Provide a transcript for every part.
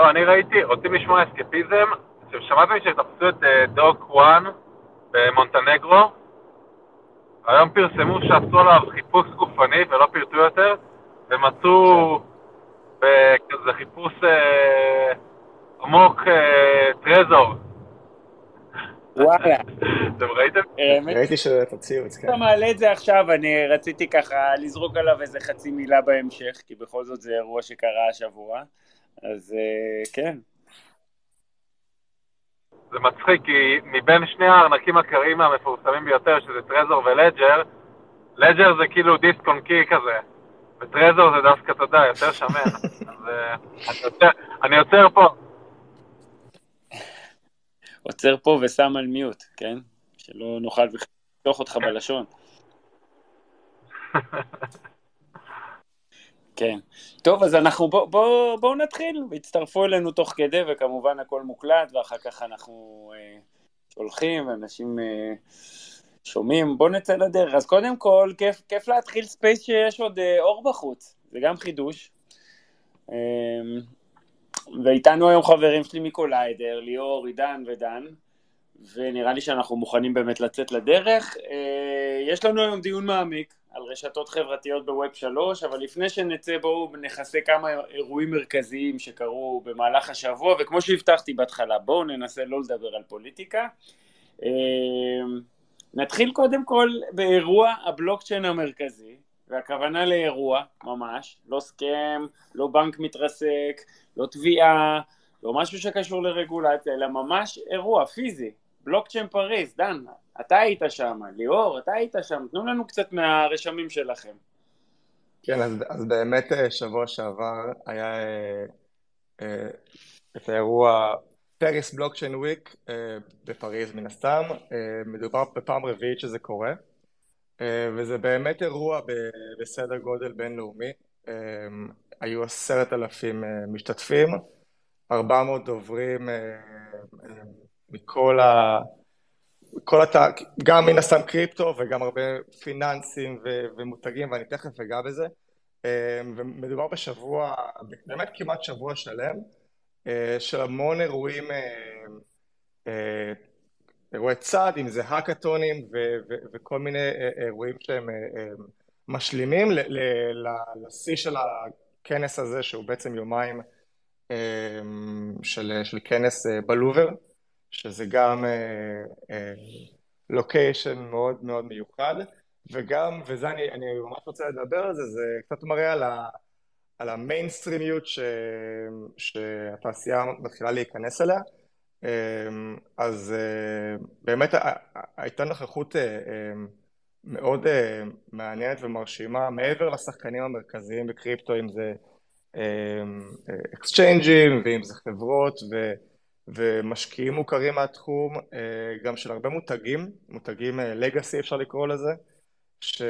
לא, אני ראיתי, רוצים לשמוע אסקפיזם? שמעתם שתפסו את דוק וואן במונטנגרו? היום פרסמו שעשו עליו חיפוש גופני ולא פירטו יותר, ומצאו בכזה חיפוש אה, עמוק אה, טרזור. וואלה. אתם ראיתם? ראיתי שאת הציוץ, כן. אתה מעלה את זה עכשיו, אני רציתי ככה לזרוק עליו איזה חצי מילה בהמשך, כי בכל זאת זה אירוע שקרה השבוע, אז אה, כן. זה מצחיק, כי מבין שני הארנקים הקריים המפורסמים ביותר, שזה טרזור ולג'ר, לג'ר זה כאילו דיסק און קי כזה, וטרזור זה דווקא, אתה יודע, יותר שמן. אז אה, אני עוצר- אני עוצר פה. עוצר פה ושם על מיוט, כן? שלא נוכל לפתוח אותך בלשון. כן. טוב, אז אנחנו, בואו בוא, בוא נתחיל, הצטרפו אלינו תוך כדי, וכמובן הכל מוקלט, ואחר כך אנחנו אה, שולחים, ואנשים אה, שומעים, בואו נצא לדרך. אז קודם כל, כיף, כיף להתחיל space שיש עוד אה, אור בחוץ, זה גם חידוש. אה, ואיתנו היום חברים שלי מ Collider, ליאור, עידן ודן, ונראה לי שאנחנו מוכנים באמת לצאת לדרך. אה, יש לנו היום דיון מעמיק על רשתות חברתיות ב Web 3, אבל לפני שנצא בואו נכסה כמה אירועים מרכזיים שקרו במהלך השבוע, וכמו שהבטחתי בהתחלה, בואו ננסה לא לדבר על פוליטיקה. אה, נתחיל קודם כל באירוע הבלוקצ'יין המרכזי, והכוונה לאירוע, ממש, לא סכם, לא בנק מתרסק, לא תביעה, לא משהו שקשור לרגולציה, אלא ממש אירוע פיזי, בלוקצ'יין פריז, דן, אתה היית שם, ליאור, אתה היית שם, תנו לנו קצת מהרשמים שלכם. כן, אז, אז באמת אה, שבוע שעבר היה אה, אה, את האירוע פריס בלוקצ'יין וויק בפריז מן הסתם, אה, מדובר בפעם רביעית שזה קורה, אה, וזה באמת אירוע ב- בסדר גודל בינלאומי, היו עשרת אלפים משתתפים, ארבע מאות דוברים מכל ה... כל הת... גם מן הסתם קריפטו וגם הרבה פיננסים ו... ומותגים ואני תכף אגע בזה. אה, ומדובר בשבוע, באמת כמעט שבוע שלם אה, של המון אירועים, אה, אה, אירועי צד, אם זה האקתונים ו... ו... וכל מיני אירועים שהם משלימים לשיא של הכנס הזה שהוא בעצם יומיים אה, של, של כנס בלובר שזה גם לוקיישן מאוד מאוד מיוחד, וגם, וזה אני, אני ממש רוצה לדבר על זה, זה קצת מראה על, ה, על המיינסטרימיות ש, שהתעשייה מתחילה להיכנס אליה. אז באמת הייתה נוכחות מאוד מעניינת ומרשימה, מעבר לשחקנים המרכזיים בקריפטו, אם זה exchange ים ואם זה חברות ו... ומשקיעים מוכרים מהתחום, גם של הרבה מותגים, מותגים legacy אפשר לקרוא לזה, ש...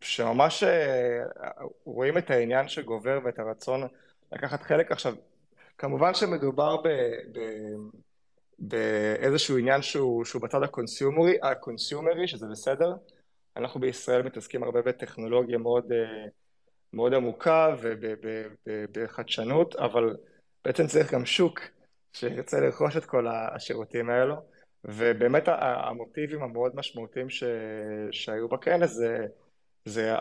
שממש רואים את העניין שגובר ואת הרצון לקחת חלק. עכשיו, כמובן שמדובר ב... ב... באיזשהו עניין שהוא, שהוא בצד הקונסיומרי, הקונסיומרי, שזה בסדר. אנחנו בישראל מתעסקים הרבה בטכנולוגיה מאוד, מאוד עמוקה ובחדשנות, אבל בעצם צריך גם שוק שירצה לרכוש את כל השירותים האלו, ובאמת המוטיבים המאוד משמעותיים ש... שהיו בכנס זה, זה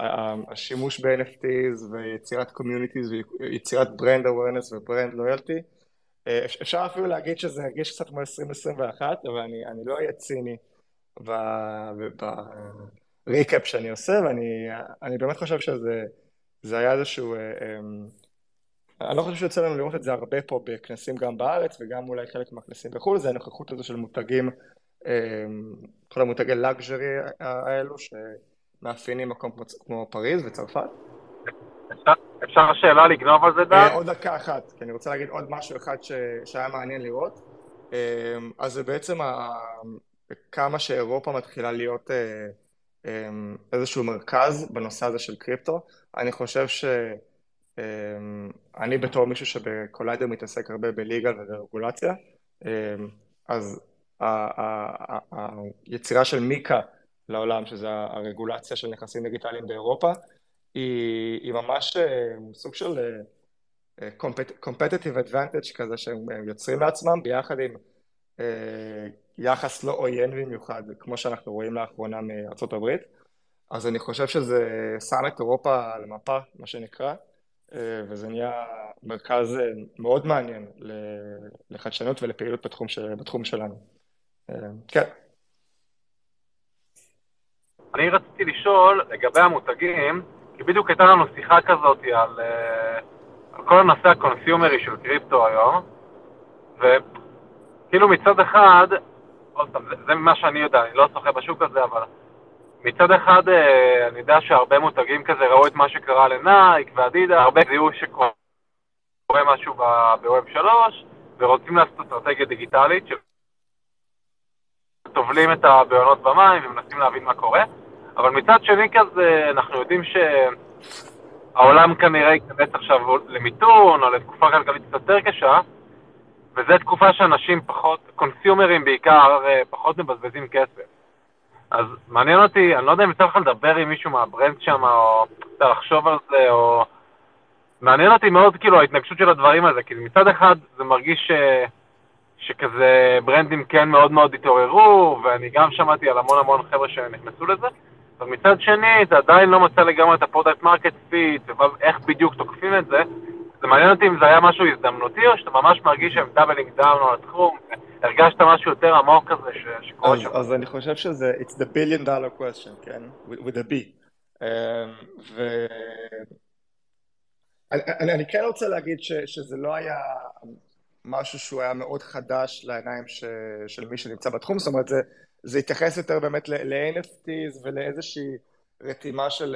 השימוש ב- NFTs ויצירת communities ויצירת brand awareness ו brand loyalty. אפשר אפילו להגיד שזה הרגיש קצת כמו 2021, אבל אני, אני לא אהיה ציני ב recap שאני עושה, ואני באמת חושב שזה היה איזשהו... אני לא חושב שיוצא לנו לראות את זה הרבה פה בכנסים גם בארץ וגם אולי חלק מהכנסים בחו"ל, זה הנוכחות הזו של מותגים, כל המותגי לאגז'רי האלו שמאפיינים מקום כמו פריז וצרפת. אפשר שאלה לגנוב על זה דן? עוד דקה אחת, כי אני רוצה להגיד עוד משהו אחד שהיה מעניין לראות. אז זה בעצם כמה שאירופה מתחילה להיות איזשהו מרכז בנושא הזה של קריפטו. אני חושב ש... אני בתור מישהו שבקוליידר מתעסק הרבה בליגל וברגולציה, אז היצירה של מיקה לעולם, שזה הרגולציה של נכסים דיגיטליים באירופה, היא, ממש סוג של competitive advantage כזה שהם יוצרים לעצמם ביחד עם יחס לא עוין במיוחד, כמו שאנחנו רואים לאחרונה מארצות הברית. אז אני חושב שזה שם את אירופה על המפה, מה שנקרא, וזה נהיה מרכז מאוד מעניין לחדשנות ולפעילות בתחום, בתחום שלנו. כן. אני רציתי לשאול לגבי המותגים, כי בדיוק הייתה לנו שיחה כזאת על, על כל הנושא ה consumer י של קריפטו היום, וכאילו מצד אחד, עוד פעם, זה, זה מה שאני יודע, אני לא שוחה בשוק הזה, אבל מצד אחד אה, אני יודע שהרבה מותגים כזה ראו את מה שקרה לנייק ואדידה, הרבה זיהו שקורה משהו בווב 3 ורוצים לעשות אסטרטגיה דיגיטלית שטובלים את הבעונות במים ומנסים להבין מה קורה. אבל מצד שני כזה אנחנו יודעים שהעולם כנראה ייכנס עכשיו למיתון או לתקופה כלכלית קצת יותר קשה וזו תקופה שאנשים פחות, consumer ים בעיקר, אה, פחות מבזבזים כסף אז מעניין אותי, אני לא יודע אם יצא לך לדבר עם מישהו מה brand שם, או לחשוב על זה, או... מעניין אותי מאוד כאילו ההתנגשות של הדברים האלה, כי מצד אחד זה מרגיש ש... שכזה brand ים כן מאוד מאוד התעוררו, ואני גם שמעתי על המון המון חבר'ה שנכנסו לזה, אבל מצד שני זה עדיין לא מצא לגמרי את ה product market fit, ואיך בדיוק תוקפים את זה. זה מעניין אותי אם זה היה משהו הזדמנותי, או שאתה ממש מרגיש שהם doubling down על התחום, הרגשת משהו יותר עמוק כזה שקורה שם? אז אני חושב שזה, it's the billion dollar question, כן? with a B. אמ, ו... אני, אני כן רוצה להגיד ש, שזה לא היה משהו שהוא היה מאוד חדש לעיניים ש, של מי שנמצא בתחום, זאת אומרת זה, זה התייחס יותר באמת ל- NFTs ולאיזושהי רתימה של,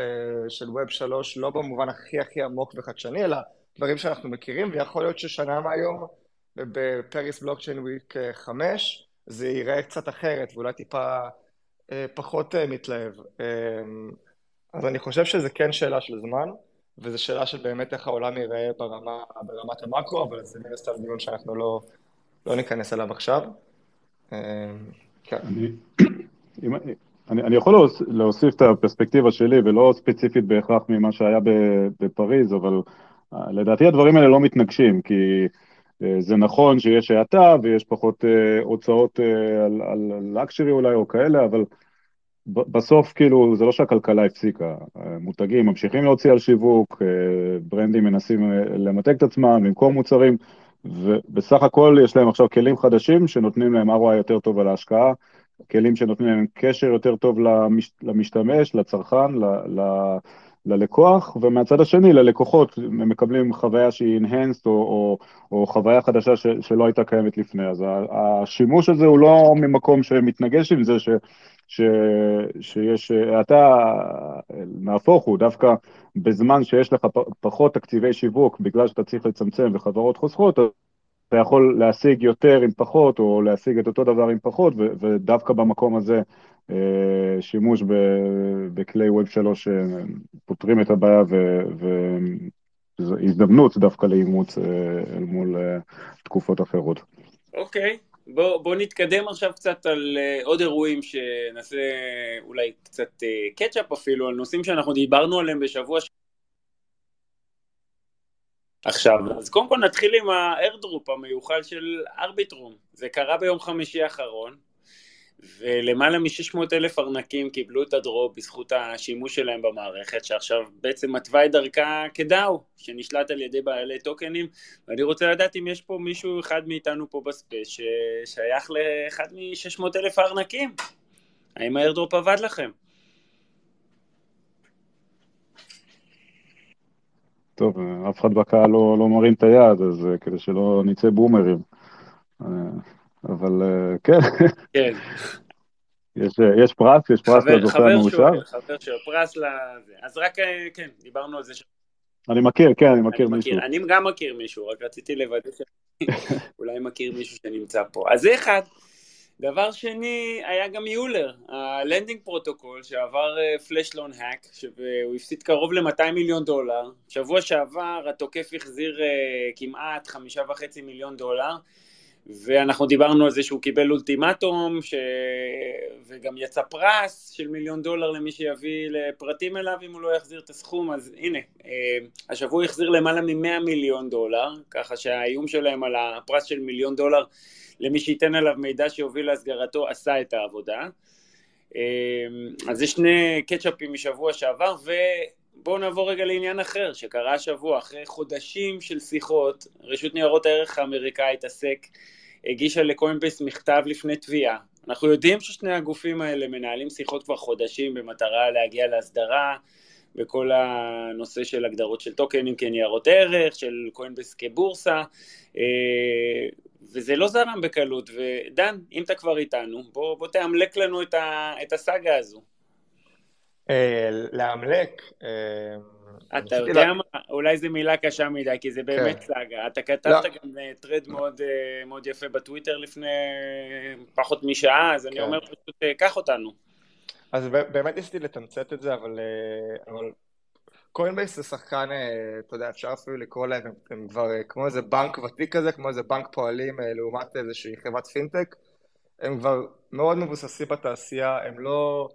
של Web 3, לא במובן הכי הכי עמוק וחדשני, אלא דברים שאנחנו מכירים, ויכול להיות ששנה מהיום בפריס בלוקצ'יין וויק 5 זה ייראה קצת אחרת ואולי טיפה אה, פחות אה, מתלהב. אה, אז אני חושב שזה כן שאלה של זמן, וזו שאלה של באמת איך העולם ייראה ברמה, ברמת המקרו, אבל זה מן הסתם דיון שאנחנו לא, לא ניכנס אליו עכשיו. כן. אני, אני, אני יכול להוסיף את הפרספקטיבה שלי, ולא ספציפית בהכרח ממה שהיה בפריז, אבל לדעתי הדברים האלה לא מתנגשים, כי אה, זה נכון שיש האטה ויש פחות uh, הוצאות uh, על, לקשרי אולי או כאלה, אבל בסוף כאילו זה לא שהכלכלה הפסיקה, מותגים ממשיכים להוציא על שיווק, ברנדים מנסים למתג את עצמם, למכור מוצרים, ובסך הכל יש להם עכשיו כלים חדשים שנותנים להם ROI יותר טוב על ההשקעה, כלים שנותנים להם קשר יותר טוב למש, למשתמש, לצרכן, ל, ל, ללקוח, ומהצד השני ללקוחות הם מקבלים חוויה שהיא enhanced או, או, או חוויה חדשה ש, שלא הייתה קיימת לפני, אז השימוש הזה הוא לא ממקום שמתנגש עם זה ש, ש, שיש, אתה, נהפוך הוא, דווקא בזמן שיש לך פחות תקציבי שיווק בגלל שאתה צריך לצמצם וחברות חוסכות, אתה יכול להשיג יותר עם פחות, או להשיג את אותו דבר עם פחות, ו- ודווקא במקום הזה שימוש בכלי 3 אה, פותרים את הבעיה, וזו הזדמנות דווקא לאימוץ אה, אל מול תקופות אחרות. אוקיי, okay. בוא, בוא נתקדם עכשיו קצת על עוד אירועים שנעשה אולי קצת catch up אפילו, על נושאים שאנחנו דיברנו עליהם בשבוע עכשיו, אז קודם כל נתחיל עם ה airdrop המיוחל של Arbitrum. זה קרה ביום חמישי האחרון, ולמעלה מ-600 אלף ארנקים קיבלו את ה drop בזכות השימוש שלהם במערכת, שעכשיו בעצם מתווה את דרכה כ DAO, שנשלט על ידי בעלי טוקנים, ואני רוצה לדעת אם יש פה מישהו אחד מאיתנו פה ב space ששייך לאחד מ-600 אלף הארנקים. האם האיירדרופ עבד לכם? טוב, אף אחד בקהל לא, לא מרים את היד, אז אה, כדי שלא נצא בומרים. אה, אבל אה, כן. כן. יש, יש פרס, יש פרס לזוכה המאושר. חבר של פרס לזה. אז רק, כן, דיברנו על זה. ש... אני מכיר, כן, אני מכיר אני מישהו. מכיר, אני גם מכיר מישהו, רק רציתי לוודא שאולי מכיר מישהו שנמצא פה. אז זה אחד. דבר שני, היה גם Euler, ה lending protocol שעבר flash loan hack, והוא הפסיד קרוב ל-200 מיליון דולר. שבוע שעבר התוקף החזיר כמעט חמישה וחצי מיליון דולר, ואנחנו דיברנו על זה שהוא קיבל אולטימטום, ש... וגם יצא פרס של מיליון דולר למי שיביא לפרטים אליו אם הוא לא יחזיר את הסכום, אז הנה, אה, השבוע החזיר למעלה מ-100 מיליון דולר, ככה שהאיום שלהם על הפרס של מיליון דולר למי שייתן עליו מידע שיוביל להסגרתו עשה את העבודה. אה, אז יש שני קצ'אפים משבוע שעבר, ו... בואו נעבור רגע לעניין אחר שקרה השבוע, אחרי חודשים של שיחות, רשות ניירות הערך האמריקאית, הסק, הגישה לקוינבייס מכתב לפני תביעה. אנחנו יודעים ששני הגופים האלה מנהלים שיחות כבר חודשים במטרה להגיע להסדרה בכל הנושא של הגדרות של טוקנים כניירות ערך, של קוינבייס כבורסה, אה, וזה לא זרם בקלות. ודן, אם אתה כבר איתנו, בוא, בוא תאמלק לנו את, ה, את הסאגה הזו. אה, לאמלק. אה, אתה יודע מה, אולי זו מילה קשה מדי, כי זה באמת כן. סאגה. אתה כתבת לא. גם טרד מאוד יפה בטוויטר לפני פחות משעה, אז אני כן. אומר פשוט, קח אותנו. אז באמת ניסיתי לתמצת את זה, אבל קוינבייס זה שחקן, אתה יודע, אפשר אפילו לקרוא להם, הם כבר כמו איזה בנק ותיק כזה, כמו איזה בנק פועלים לעומת איזושהי חברת פינטק. הם כבר מאוד מבוססים בתעשייה, הם לא...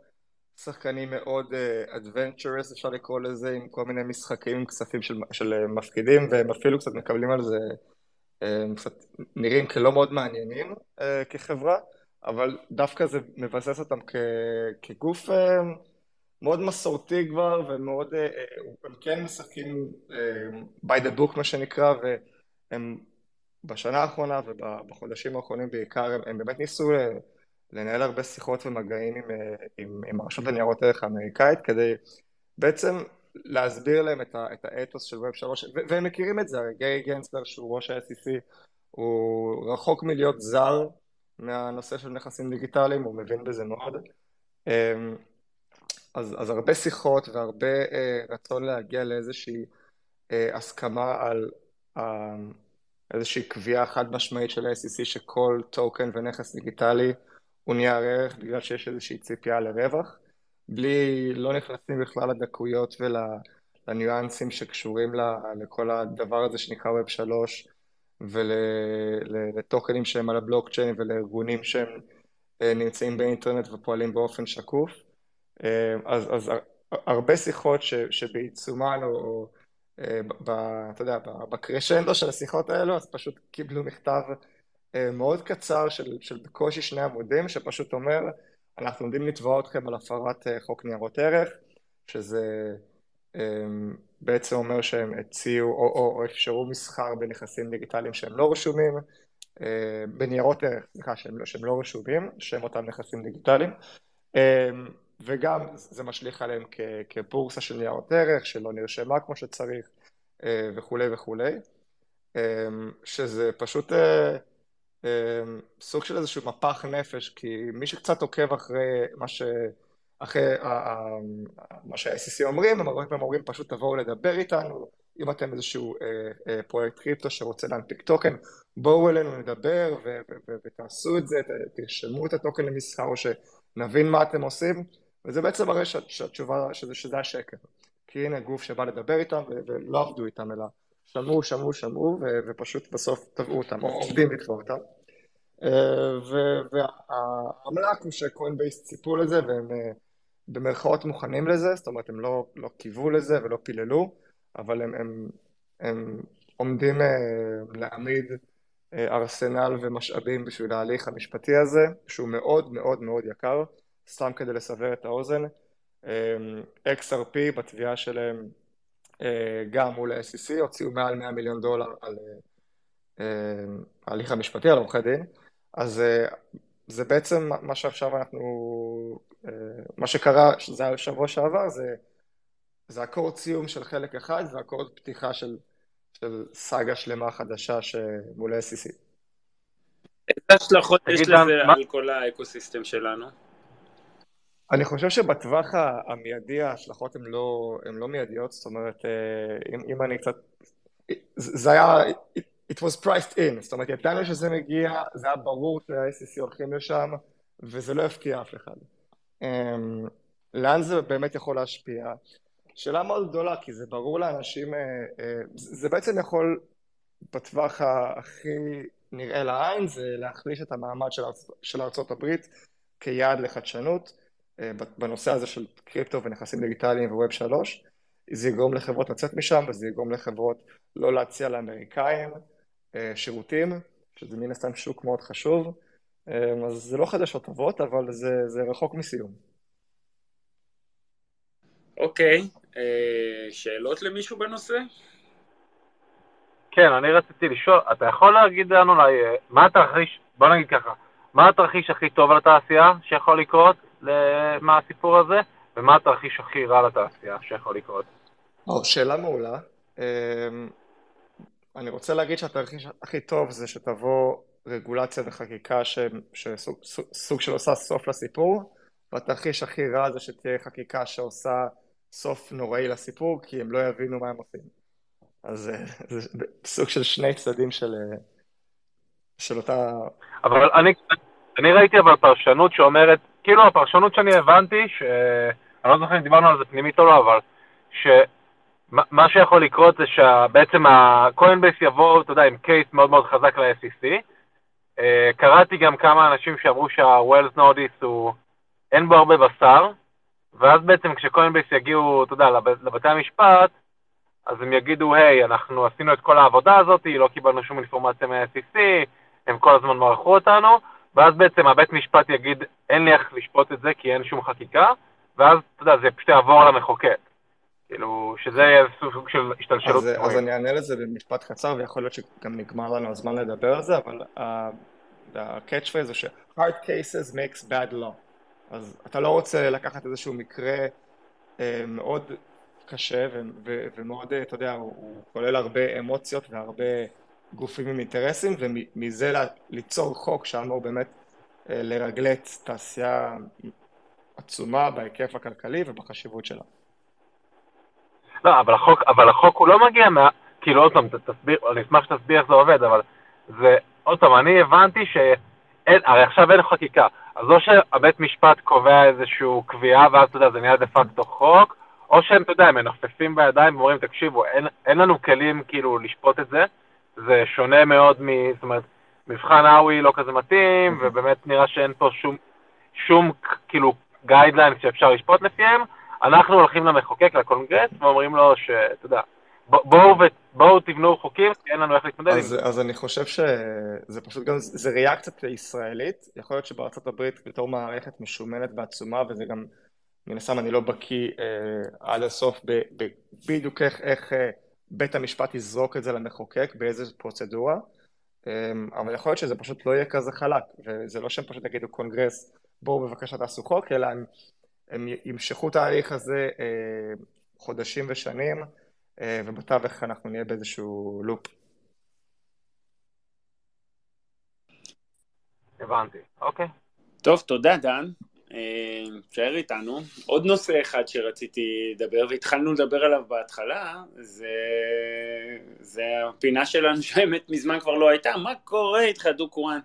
שחקנים מאוד uh, adventurous אפשר לקרוא לזה עם כל מיני משחקים עם כספים של, של uh, מפקידים והם אפילו קצת מקבלים על זה uh, קצת נראים כלא מאוד מעניינים uh, כחברה אבל דווקא זה מבסס אותם כ, כגוף uh, מאוד מסורתי כבר ומאוד uh, הם כן משחקים uh, by the book מה שנקרא והם בשנה האחרונה ובחודשים האחרונים בעיקר הם, הם באמת ניסו uh, לנהל הרבה שיחות ומגעים עם, אה, עם, עם הרשות לניירות ערך האמריקאית כדי בעצם להסביר להם את, ה, את האתוס של ווב שלוש והם מכירים את זה, הרי גיא גנסלר שהוא ראש ה-SEC הוא רחוק מלהיות זר מהנושא של נכסים דיגיטליים, הוא מבין בזה מאוד. אמ, אז, אז הרבה שיחות והרבה אה, רצון להגיע לאיזושהי אה, הסכמה על איזושהי קביעה חד משמעית של ה-SEC שכל טוקן ונכס דיגיטלי הוא נהיה ערך בגלל שיש איזושהי ציפייה לרווח, בלי, לא נכנסים בכלל לדקויות ולניואנסים שקשורים לכל הדבר הזה שנקרא Web 3 ולטוקנים שהם על הבלוקצ'יין ולארגונים שהם אה, נמצאים באינטרנט ופועלים באופן שקוף. אה, אז, אז הרבה שיחות ש, שבעיצומן או, או אה, ב, אתה יודע, בקרשנדו של השיחות האלו, אז פשוט קיבלו מכתב מאוד קצר של, של בקושי שני עמודים שפשוט אומר אנחנו עומדים לתבוע אתכם על הפרת אה, חוק ניירות ערך שזה אה, בעצם אומר שהם הציעו או, או, או אפשרו מסחר בנכסים דיגיטליים שהם לא רשומים בניירות ערך, סליחה, שהם, לא, שהם לא רשומים, שהם אותם נכסים דיגיטליים. וגם זה משליך עליהם כ, כבורסה של ניירות ערך שלא נרשמה כמו שצריך וכולי וכולי שזה פשוט סוג של איזשהו מפח נפש, כי מי שקצת עוקב אחרי מה ש... אחרי מה שה-SEC אומרים, הם הרבה פעמים אומרים פשוט תבואו לדבר איתנו, אם אתם איזשהו אה, אה, פרויקט קריפטו שרוצה להנפיק טוקן, בואו אלינו נדבר ותעשו את זה, תרשמו את הטוקן למסחר או שנבין מה אתם עושים, וזה בעצם מראה שהתשובה, שזה, שזה השקר. כי הנה גוף שבא לדבר איתם ולא עבדו איתם אלא שמעו, שמעו, שמעו ופשוט בסוף תבעו אותם, או עובדים לתבוע אותם. אה, והאמל"ק הוא שקוינבייס ציפו לזה והם אה, במרכאות מוכנים לזה, זאת אומרת הם לא, לא קיוו לזה ולא פיללו, אבל הם, הם, הם עומדים אה, להעמיד ארסנל ומשאבים בשביל ההליך המשפטי הזה, שהוא מאוד מאוד מאוד יקר, סתם כדי לסבר את האוזן. XRP בתביעה שלהם גם מול ה-SEC הוציאו מעל 100 מיליון דולר על ההליך המשפטי, על עורכי דין. אז אה, זה בעצם מה שעכשיו אנחנו, אה, מה שקרה, שזה היה שבוע שעבר, זה, זה אקורד סיום של חלק אחד ואקורד פתיחה של, של סאגה שלמה חדשה שמול ה-SEC. איזה השלכות יש לזה מה... על כל האקוסיסטם שלנו? אני חושב שבטווח המיידי ההשלכות הן לא, לא מיידיות, זאת אומרת, אה, אם, אם אני קצת... זה היה it was priced in, זאת אומרת ידענו שזה מגיע, זה היה ברור שה-ICC הולכים לשם וזה לא הפתיע אף אחד. Um, לאן זה באמת יכול להשפיע? שאלה מאוד גדולה כי זה ברור לאנשים, uh, uh, זה בעצם יכול בטווח הכי נראה לעין זה להחליש את המעמד של, ארצ... של ארצות הברית כיעד לחדשנות אה, בנושא הזה של קריפטו ונכסים דיגיטליים וווב שלוש. זה יגרום לחברות לצאת משם וזה יגרום לחברות לא להציע לאמריקאים שירותים, שזה מן הסתם שוק מאוד חשוב. אז זה לא חדשות טובות, אבל זה, זה רחוק מסיום. אוקיי, okay. שאלות למישהו בנושא? כן, אני רציתי לשאול, אתה יכול להגיד לנו אולי, אה, מה התרחיש, בוא נגיד ככה, מה התרחיש הכי טוב לתעשייה שיכול לקרות מהסיפור הזה, ומה התרחיש הכי רע לתעשייה שיכול לקרות? או, שאלה מעולה. אני רוצה להגיד שהתרחיש הכי טוב זה שתבוא רגולציה וחקיקה שסוג של עושה סוף לסיפור, והתרחיש הכי רע זה שתהיה חקיקה שעושה סוף נוראי לסיפור, כי הם לא יבינו מה הם עושים. אז אה, זה סוג של שני צדדים של, אה, של אותה... אבל אני, אני ראיתי אבל פרשנות שאומרת, כאילו הפרשנות שאני הבנתי, שאני לא זוכר אם דיברנו על זה פנימית או לא, אבל שמה שיכול לקרות זה שבעצם הקוינבייס יבוא, אתה יודע, עם case מאוד מאוד חזק ל-SEC. אה, קראתי גם כמה אנשים שאמרו שה-Wells Notice הוא, אין בו הרבה בשר, ואז בעצם כשקוינבייס יגיעו, אתה יודע, לבתי המשפט, אז הם יגידו, היי, אנחנו עשינו את כל העבודה הזאת, לא קיבלנו שום אינפורמציה מה-SEC, הם כל הזמן מרחו אותנו, ואז בעצם הבית משפט יגיד, אין לי איך לשפוט את זה כי אין שום חקיקה, ואז, אתה יודע, זה פשוט יעבור למחוקק. כאילו, שזה יהיה סוג של השתלשלות. אז, אז אני אענה לזה במשפט קצר, ויכול להיות שגם נגמר לנו הזמן לדבר על זה, אבל ה-catch phrase זה ש-hard cases makes bad law. אז אתה לא רוצה לקחת איזשהו מקרה אה, מאוד קשה ו- ו- ומאוד, אתה יודע, הוא, הוא כולל הרבה אמוציות והרבה גופים עם אינטרסים, ומזה ליצור חוק שאמור באמת אה, לרגלט תעשייה עצומה בהיקף הכלכלי ובחשיבות שלה. לא, אבל החוק, אבל החוק הוא לא מגיע מה... כאילו, עוד פעם, תסביר, אני אשמח שתסביר איך זה עובד, אבל זה, עוד פעם, אני הבנתי שאין, הרי עכשיו אין חקיקה, אז לא שהבית משפט קובע איזושהי קביעה, ואז אתה יודע, זה נהיה דה פקטו חוק, או שהם, אתה יודע, הם מנופפים בידיים ואומרים, תקשיבו, אין, אין לנו כלים כאילו לשפוט את זה, זה שונה מאוד מ... זאת אומרת, מבחן האווי לא כזה מתאים, אוקיי. ובאמת נראה שאין פה שום, שום כאילו גיידליין שאפשר לשפוט לפיהם, אנחנו הולכים למחוקק, לקונגרס, ואומרים לו שאתה יודע, בואו, בואו תבנו חוקים, כי אין לנו איך להתמודד עם זה. אז אני חושב שזה פשוט גם, זה ראייה קצת ישראלית, יכול להיות שבארצות הברית בתור מערכת משומנת ועצומה, וזה גם מן הסתם אני לא בקיא אה, עד הסוף בדיוק איך, איך אה, בית המשפט יזרוק את זה למחוקק, באיזה פרוצדורה, אה, אבל יכול להיות שזה פשוט לא יהיה כזה חלק, וזה לא שהם פשוט יגידו קונגרס, בואו בבקשה תעשו חוק, אלא הם, הם ימשכו את ההליך הזה אה, חודשים ושנים, אה, ובתווך אנחנו נהיה באיזשהו לופ. הבנתי, אוקיי. טוב, תודה דן. תשאר אה, איתנו. עוד נושא אחד שרציתי לדבר, והתחלנו לדבר עליו בהתחלה, זה, זה הפינה שלנו שהאמת מזמן כבר לא הייתה, מה קורה איתך דוקורן?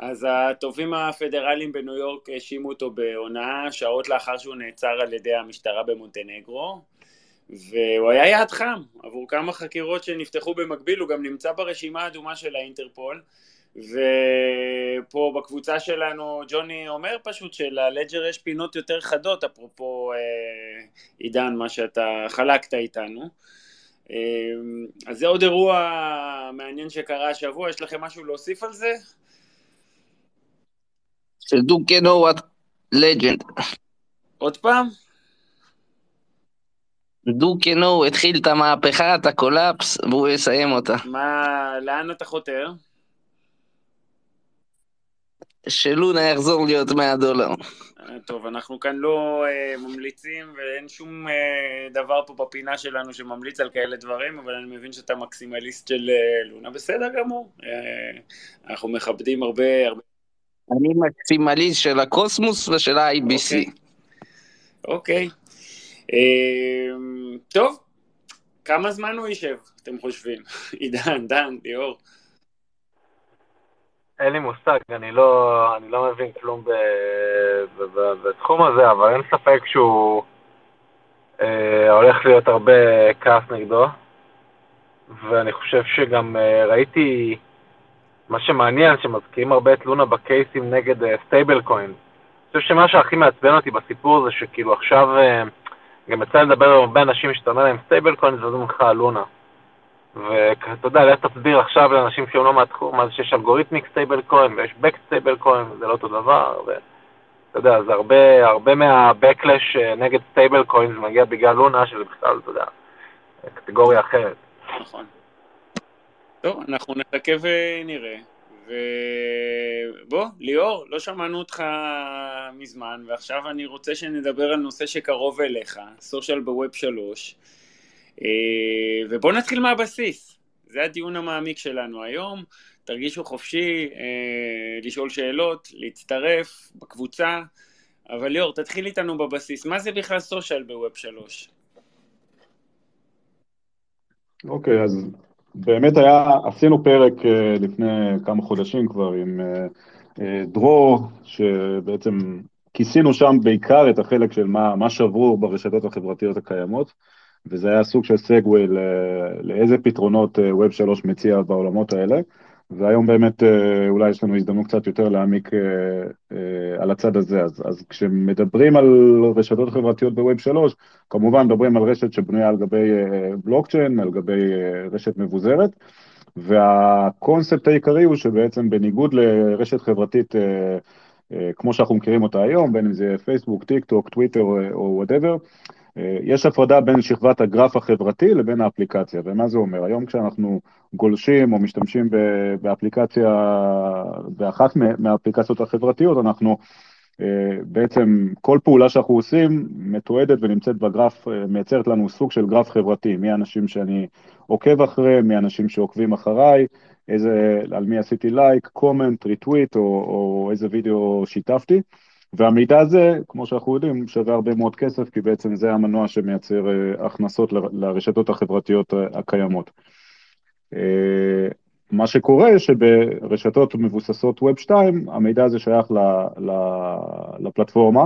אז התובעים הפדרליים בניו יורק האשימו אותו בהונאה שעות לאחר שהוא נעצר על ידי המשטרה במונטנגרו, והוא היה יעד חם עבור כמה חקירות שנפתחו במקביל, הוא גם נמצא ברשימה האדומה של האינטרפול. ופה בקבוצה שלנו ג'וני אומר פשוט שללג'ר יש פינות יותר חדות, אפרופו אה, עידן, מה שאתה חלקת איתנו. אה, אז זה עוד אירוע מעניין שקרה השבוע, יש לכם משהו להוסיף על זה? שדוקה what legend. עוד פעם? דוקה נו התחיל את המהפכה, את הקולאפס, והוא יסיים אותה. מה, לאן אתה חותר? שלונה יחזור להיות 100 דולר. אה, טוב, אנחנו כאן לא uh, ממליצים ואין שום uh, דבר פה בפינה שלנו שממליץ על כאלה דברים, אבל אני מבין שאתה מקסימליסט של uh, לונה, בסדר גמור. Uh, אנחנו מכבדים הרבה, הרבה... אני מקסימליסט של הקוסמוס ושל ה-IBC. אוקיי. Okay. אוקיי. Okay. Uh, טוב, כמה זמן הוא יישב, אתם חושבים? עידן, דן, ליאור. אין לי מושג, אני לא, אני לא מבין כלום ב, ב, ב, בתחום הזה, אבל אין ספק שהוא אה, הולך להיות הרבה כעס נגדו, ואני חושב שגם אה, ראיתי מה שמעניין, שמזכירים הרבה את לונה בקייסים נגד stable uh, coin. אני חושב שמה שהכי מעצבן אותי בסיפור זה שכאילו עכשיו, uh, גם יצא לדבר עם הרבה אנשים שאתה אומר להם stablecoin, זה לך לונה. ואתה יודע, לך תסביר עכשיו לאנשים שהם לא מהתחום, מה זה שיש algorithmic stablecoin ויש backed stablecoin, זה לא אותו דבר, ואתה יודע, זה הרבה, הרבה מה backlash אה, נגד stablecoin מגיע בגלל לונה, שזה בכלל, אתה יודע, קטגוריה אחרת. נכון. טוב, אנחנו נחכה ונראה. ובוא, ליאור, לא שמענו אותך מזמן, ועכשיו אני רוצה שנדבר על נושא שקרוב אליך, social ב Web 3. אה, ובואו נתחיל מהבסיס. זה הדיון המעמיק שלנו היום. תרגישו חופשי אה, לשאול שאלות, להצטרף בקבוצה. אבל ליאור, תתחיל איתנו בבסיס. מה זה בכלל סושיאל בווב 3? אוקיי, okay, אז באמת היה, עשינו פרק אה, לפני כמה חודשים כבר עם דרור, שבעצם כיסינו שם בעיקר את החלק של מה, מה שבור ברשתות החברתיות הקיימות. וזה היה סוג של segue לאיזה פתרונות Web אה, 3 מציע בעולמות האלה, והיום באמת אה, אולי יש לנו הזדמנות קצת יותר להעמיק אה, על הצד הזה. אז, אז כשמדברים על רשתות חברתיות ב-Web 3, כמובן מדברים על רשת שבנויה על גבי בלוקצ'יין, על גבי רשת מבוזרת, והקונספט העיקרי הוא שבעצם בניגוד לרשת חברתית כמו שאנחנו מכירים אותה היום, בין אם זה פייסבוק, טיק טוק, טוויטר או whatever, אה, יש הפרדה בין שכבת הגרף החברתי לבין האפליקציה, ומה זה אומר? היום כשאנחנו גולשים או משתמשים באפליקציה, באחת מהאפליקציות החברתיות, אנחנו אה, בעצם כל פעולה שאנחנו עושים מתועדת ונמצאת בגרף, אה, מייצרת לנו סוג של גרף חברתי, מי האנשים שאני עוקב אחריהם, מי האנשים שעוקבים אחריי, איזה, על מי עשיתי לייק, comment, retweet או, או איזה וידאו שיתפתי. והמידע הזה, כמו שאנחנו יודעים, שווה הרבה מאוד כסף, כי בעצם זה המנוע שמייצר אה, הכנסות לרשתות החברתיות אה, הקיימות. אה, מה שקורה שברשתות מבוססות Web 2, המידע הזה שייך ל, ל, לפלטפורמה,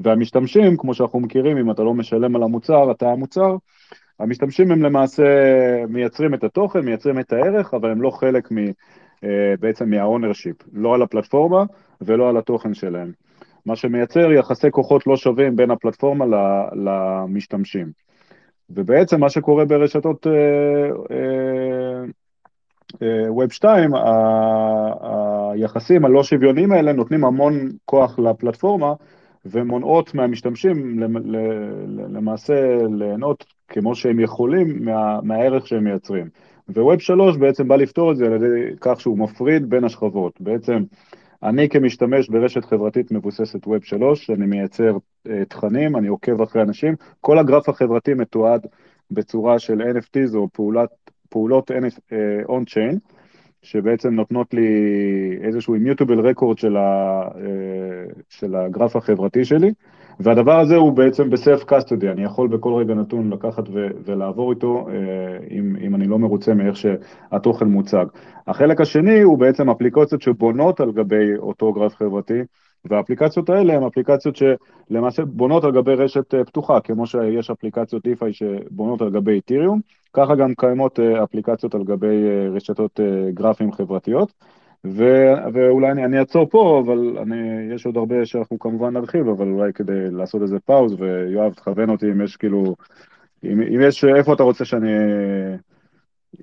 והמשתמשים, כמו שאנחנו מכירים, אם אתה לא משלם על המוצר, אתה המוצר, המשתמשים הם למעשה מייצרים את התוכן, מייצרים את הערך, אבל הם לא חלק מ, בעצם מה-ownership, לא על הפלטפורמה ולא על התוכן שלהם. מה שמייצר יחסי כוחות לא שווים בין הפלטפורמה למשתמשים. ובעצם מה שקורה ברשתות ווב 2, היחסים הלא שוויוניים האלה נותנים המון כוח לפלטפורמה ומונעות מהמשתמשים למעשה ליהנות כמו שהם יכולים מה, מהערך שהם מייצרים. וווב 3 בעצם בא לפתור את זה על ידי כך שהוא מפריד בין השכבות. בעצם אני כמשתמש ברשת חברתית מבוססת Web 3, אני מייצר uh, תכנים, אני עוקב אחרי אנשים, כל הגרף החברתי מתועד בצורה של NFTs או פעולת, פעולות on-chain, uh, שבעצם נותנות לי איזשהו immutable record של, ה, uh, של הגרף החברתי שלי, והדבר הזה הוא בעצם בסלף קסטודי, אני יכול בכל רגע נתון לקחת ו- ולעבור איתו אם, אם אני לא מרוצה מאיך שהתוכן מוצג. החלק השני הוא בעצם אפליקציות שבונות על גבי אותו גרף חברתי, והאפליקציות האלה הן אפליקציות שלמעשה בונות על גבי רשת אה, פתוחה, כמו שיש אפליקציות DeFi שבונות על גבי איתיריום, ככה גם קיימות אה, אפליקציות על גבי אה, רשתות גרפים חברתיות. ו- ואולי אני, אני אעצור פה, אבל אני, יש עוד הרבה שאנחנו כמובן נרחיב, אבל אולי כדי לעשות איזה פאוז, ויואב, תכוון אותי אם יש כאילו, אם, אם יש, איפה אתה רוצה שאני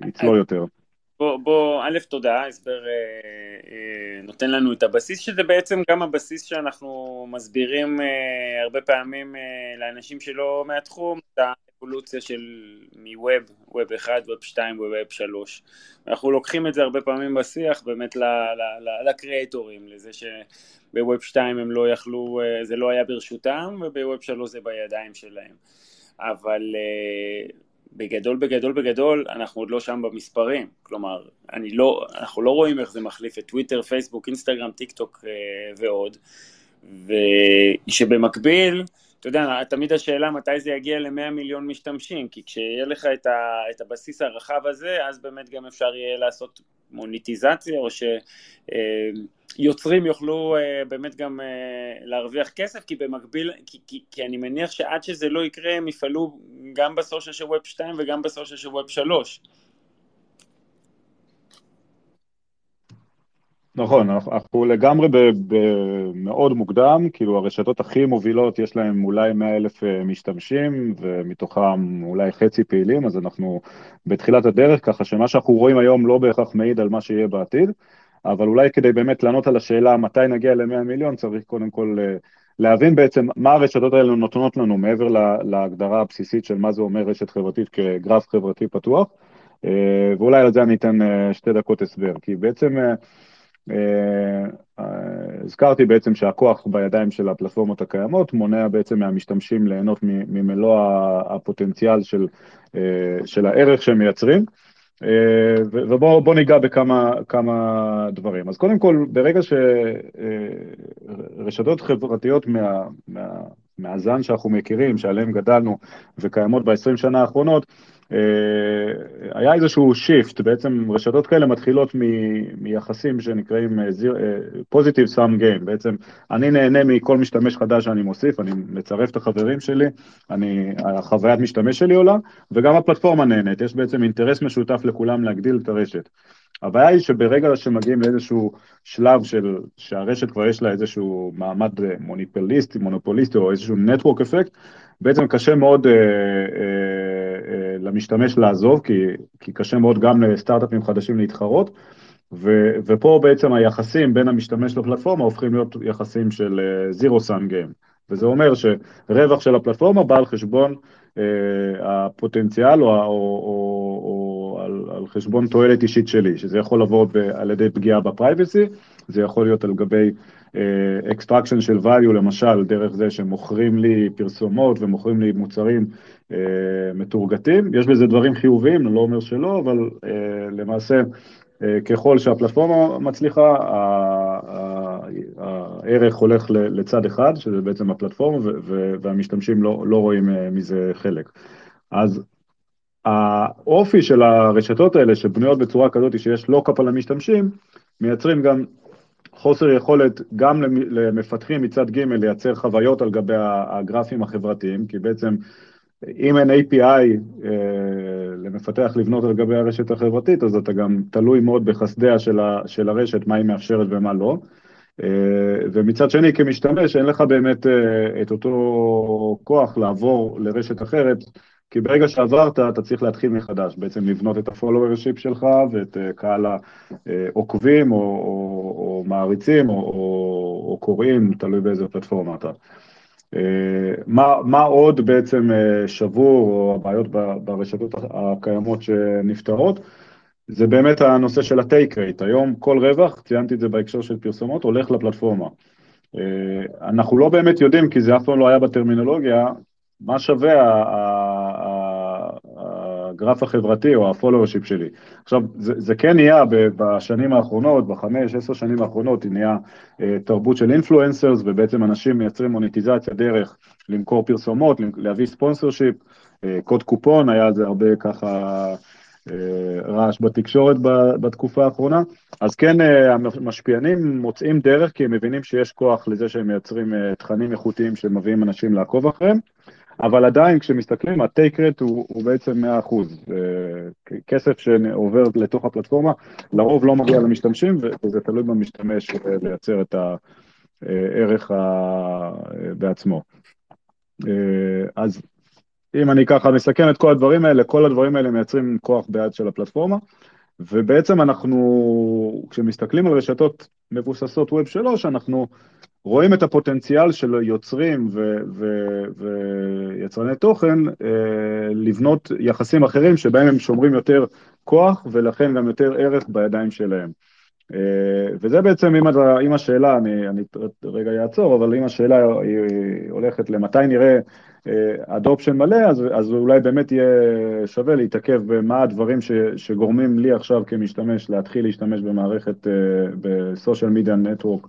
אצלול יותר. בוא, בוא, א', תודה, ההסבר אה, אה, נותן לנו את הבסיס, שזה בעצם גם הבסיס שאנחנו מסבירים אה, הרבה פעמים אה, לאנשים שלא מהתחום, את האבולוציה של מווב, ווב 1, ווב 2, ווב 3. אנחנו לוקחים את זה הרבה פעמים בשיח באמת לקריאטורים, לזה שבווב 2 הם לא יכלו, אה, זה לא היה ברשותם, ובווב 3 זה בידיים שלהם. אבל אה, בגדול, בגדול, בגדול, אנחנו עוד לא שם במספרים. כלומר, אני לא, אנחנו לא רואים איך זה מחליף את טוויטר, פייסבוק, אינסטגרם, טיק טוק אה, ועוד. ושבמקביל, אתה יודע, תמיד השאלה מתי זה יגיע ל-100 מיליון משתמשים, כי כשיהיה לך את, ה, את הבסיס הרחב הזה, אז באמת גם אפשר יהיה לעשות מוניטיזציה, או שיוצרים אה, יוכלו אה, באמת גם אה, להרוויח כסף, כי במקביל, כי, כי, כי אני מניח שעד שזה לא יקרה, הם יפעלו גם בסושיאל של ווב 2 וגם בסושיאל של ווב 3. נכון, אנחנו לגמרי מאוד מוקדם, כאילו הרשתות הכי מובילות יש להם אולי 100 אלף אה, משתמשים ומתוכם אולי חצי פעילים, אז אנחנו בתחילת הדרך, ככה שמה שאנחנו רואים היום לא בהכרח מעיד על מה שיהיה בעתיד, אבל אולי כדי באמת לענות על השאלה מתי נגיע ל-100 מיליון, צריך קודם כל אה, להבין בעצם מה הרשתות האלה נותנות לנו מעבר להגדרה הבסיסית של מה זה אומר רשת חברתית כגרף חברתי פתוח, אה, ואולי על זה אני אתן שתי דקות הסבר, כי בעצם הזכרתי בעצם שהכוח בידיים של הפלטפורמות הקיימות מונע בעצם מהמשתמשים ליהנות ממלוא הפוטנציאל של, אה, של הערך שהם מייצרים. אה, ובואו ניגע בכמה דברים. אז קודם כל, ברגע שרשתות חברתיות מה, מה, מהזן שאנחנו מכירים, שעליהן גדלנו וקיימות ב-20 שנה האחרונות, אה, היה איזשהו שיפט, בעצם רשתות כאלה מתחילות מ- מיחסים שנקראים אה, positive sum game, בעצם אני נהנה מכל משתמש חדש שאני מוסיף, אני מצרף את החברים שלי, אני, החוויית משתמש שלי עולה, וגם הפלטפורמה נהנית, יש בעצם אינטרס משותף לכולם להגדיל את הרשת. הבעיה היא שברגע שמגיעים לאיזשהו שלב של, שהרשת כבר יש לה איזשהו מעמד מוניפוליסטי, מונופוליסטי או איזשהו נטוורק אפקט, בעצם קשה מאוד אה, אה, אה, למשתמש לעזוב, כי, כי קשה מאוד גם לסטארט-אפים חדשים להתחרות, ו, ופה בעצם היחסים בין המשתמש לפלטפורמה הופכים להיות יחסים של zero sum game, וזה אומר שרווח של הפלטפורמה בא על חשבון אה, הפוטנציאל או, או, או, או על, על חשבון תועלת אישית שלי, שזה יכול לבוא ב, על ידי פגיעה ב privacy, זה יכול להיות על גבי extraction uh, של value למשל דרך זה שמוכרים לי פרסומות ומוכרים לי מוצרים uh, מטורגטים, יש בזה דברים חיוביים, אני לא אומר שלא, אבל uh, למעשה uh, ככל שהפלטפורמה מצליחה, הערך הולך לצד אחד, שזה בעצם הפלטפורמה, והמשתמשים לא, לא רואים מזה חלק. אז האופי של הרשתות האלה שבנויות בצורה כזאת שיש לוקאפ על המשתמשים, מייצרים גם חוסר יכולת גם למפתחים מצד ג' לייצר חוויות על גבי הגרפים החברתיים, כי בעצם אם אין API אה, למפתח לבנות על גבי הרשת החברתית, אז אתה גם תלוי מאוד בחסדיה של, של הרשת, מה היא מאפשרת ומה לא. אה, ומצד שני, כמשתמש, אין לך באמת אה, את אותו כוח לעבור לרשת אחרת כי ברגע שעברת, אתה צריך להתחיל מחדש, בעצם לבנות את ה-followership שלך ואת קהל העוקבים או, או, או מעריצים או, או, או קוראים, תלוי באיזה פלטפורמה אתה. Uh, מה, מה עוד בעצם uh, שבור, או הבעיות ברשתות הקיימות שנפתרות? זה באמת הנושא של ה-take rate. היום כל רווח, ציינתי את זה בהקשר של פרסומות, הולך לפלטפורמה. אנחנו לא באמת יודעים, כי זה אף פעם לא היה בטרמינולוגיה, מה שווה הגרף החברתי או ה-followership שלי. עכשיו, זה, זה כן נהיה בשנים האחרונות, בחמש, עשר שנים האחרונות, היא נהיה אה, תרבות של אינפלואנסרס, ובעצם אנשים מייצרים מוניטיזציה דרך למכור פרסומות, להביא ספונסר שיפ, אה, קוד קופון, היה על זה הרבה ככה אה, רעש בתקשורת בתקופה האחרונה. אז כן, המשפיענים מוצאים דרך, כי הם מבינים שיש כוח לזה שהם מייצרים תכנים איכותיים שמביאים אנשים לעקוב אחריהם. אבל עדיין כשמסתכלים, הטייק רט הוא, הוא בעצם 100%. אה, כסף שעובר לתוך הפלטפורמה, לרוב לא מגיע למשתמשים, וזה תלוי במשתמש לייצר את הערך בעצמו. אה, אז אם אני ככה מסכם את כל הדברים האלה, כל הדברים האלה מייצרים כוח ביד של הפלטפורמה, ובעצם אנחנו, כשמסתכלים על רשתות מבוססות Web 3, אנחנו רואים את הפוטנציאל של יוצרים ויצרני תוכן אה, לבנות יחסים אחרים שבהם הם שומרים יותר כוח ולכן גם יותר ערך בידיים שלהם. אה, וזה בעצם, אם, אם השאלה, אני, אני רגע אעצור, אבל אם השאלה היא הולכת למתי נראה אדופשן אה, מלא, אז, אז אולי באמת יהיה שווה להתעכב במה הדברים ש, שגורמים לי עכשיו כמשתמש להתחיל להשתמש במערכת, בסושיאל מדיה נטוורק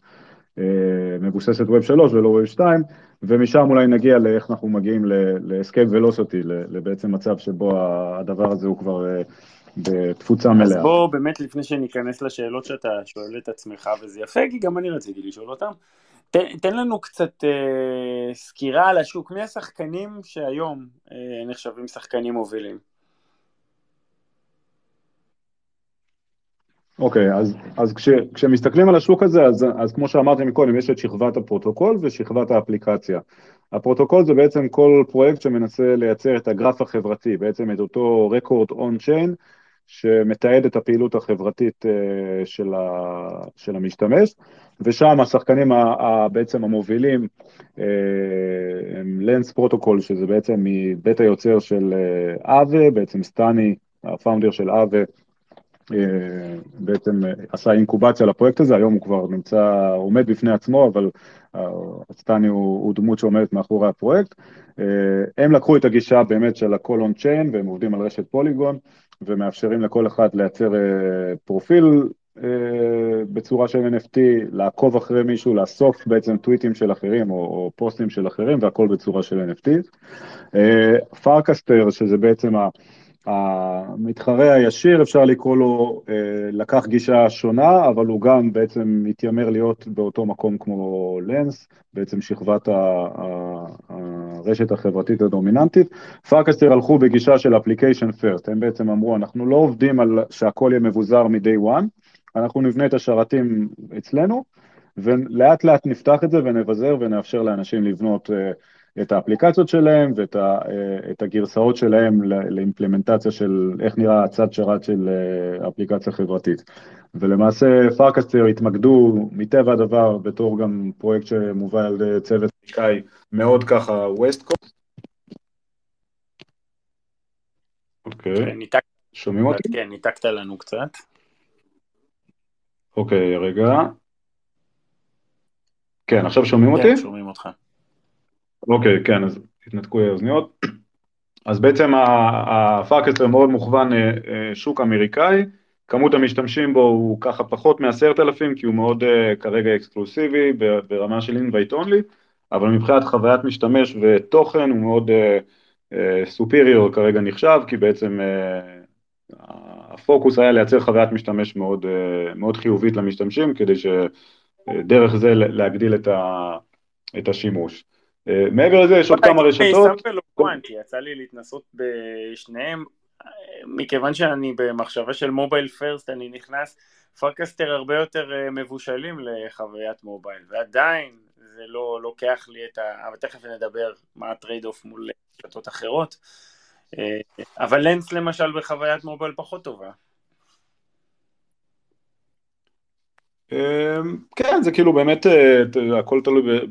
מבוססת Web 3 ולא Web 2, ומשם אולי נגיע לאיך אנחנו מגיעים ל-escape velocity, לבעצם מצב שבו הדבר הזה הוא כבר אה, בתפוצה מלאה. אז בוא באמת לפני שניכנס לשאלות שאתה שואל את עצמך, וזה יפה, כי גם אני רציתי לשאול אותם, תן, תן לנו קצת אה, סקירה על השוק, מי השחקנים שהיום אה, נחשבים שחקנים מובילים? אוקיי, okay, אז, אז כש, כשמסתכלים על השוק הזה, אז, אז כמו שאמרתי מקודם, יש את שכבת הפרוטוקול ושכבת האפליקציה. הפרוטוקול זה בעצם כל פרויקט שמנסה לייצר את הגרף החברתי, בעצם את אותו record on chain שמתעד את הפעילות החברתית אה, של, ה, של המשתמש, ושם השחקנים ה, ה, בעצם המובילים אה, הם Lens Protocol, שזה בעצם מבית היוצר של Aave, אה, בעצם סטני, ה founder של Aave, בעצם עשה אינקובציה לפרויקט הזה, היום הוא כבר נמצא, עומד בפני עצמו, אבל סטני הוא, הוא דמות שעומדת מאחורי הפרויקט. הם לקחו את הגישה באמת של ה-all on chain והם עובדים על רשת פוליגון ומאפשרים לכל אחד לייצר פרופיל בצורה של NFT, לעקוב אחרי מישהו, לאסוף בעצם טוויטים של אחרים או, או פוסטים של אחרים והכל בצורה של NFT. Farcaster, שזה בעצם ה... המתחרה הישיר, אפשר לקרוא לו, אה, לקח גישה שונה, אבל הוא גם בעצם מתיימר להיות באותו מקום כמו Lens, בעצם שכבת הרשת החברתית הדומיננטית. Farcaster הלכו בגישה של application first, הם בעצם אמרו, אנחנו לא עובדים על שהכל יהיה מבוזר מ-day one, אנחנו נבנה את השרתים אצלנו, ולאט לאט נפתח את זה ונבזר ונאפשר לאנשים לבנות uh, את האפליקציות שלהם ואת ה, אה, הגרסאות שלהם לאימפלמנטציה של איך נראה הצד שרת של אה, אפליקציה חברתית. ולמעשה Farcaster התמקדו מטבע הדבר בתור גם פרויקט שמובל על ידי צוות אמריקאי מאוד ככה West Coast. אוקיי, כן, שומעים אותי? כן, ניתקת לנו קצת. אוקיי, רגע. כן, עכשיו שומעים אותי? כן, שומעים אותך. אוקיי, כן, אז התנתקו האוזניות. אז בעצם ה Farcaster מאוד מוכוון אה, אה, שוק אמריקאי, כמות המשתמשים בו הוא ככה פחות מעשרת אלפים, כי הוא מאוד אה, כרגע אקסקלוסיבי ברמה של אינווייט אונלי, אבל מבחינת חוויית משתמש ותוכן הוא מאוד סופיריור כרגע נחשב, כי בעצם הפוקוס היה לייצר חוויית משתמש מאוד, מאוד חיובית למשתמשים, כדי שדרך זה להגדיל את השימוש. אה, מעבר לזה יש עוד כמה רשתות. יצא לי להתנסות בשניהם, מכיוון שאני במחשבה של mobile first, אני נכנס, Farcaster הרבה יותר אה, מבושלים לחוויית mobile, ועדיין זה לא לוקח לי את ה... אבל תכף נדבר מה ה trade-off מול רשתות אחרות. אה, אבל Lens למשל בחוויית mobile פחות טובה. כן, זה כאילו באמת, הכל תלוי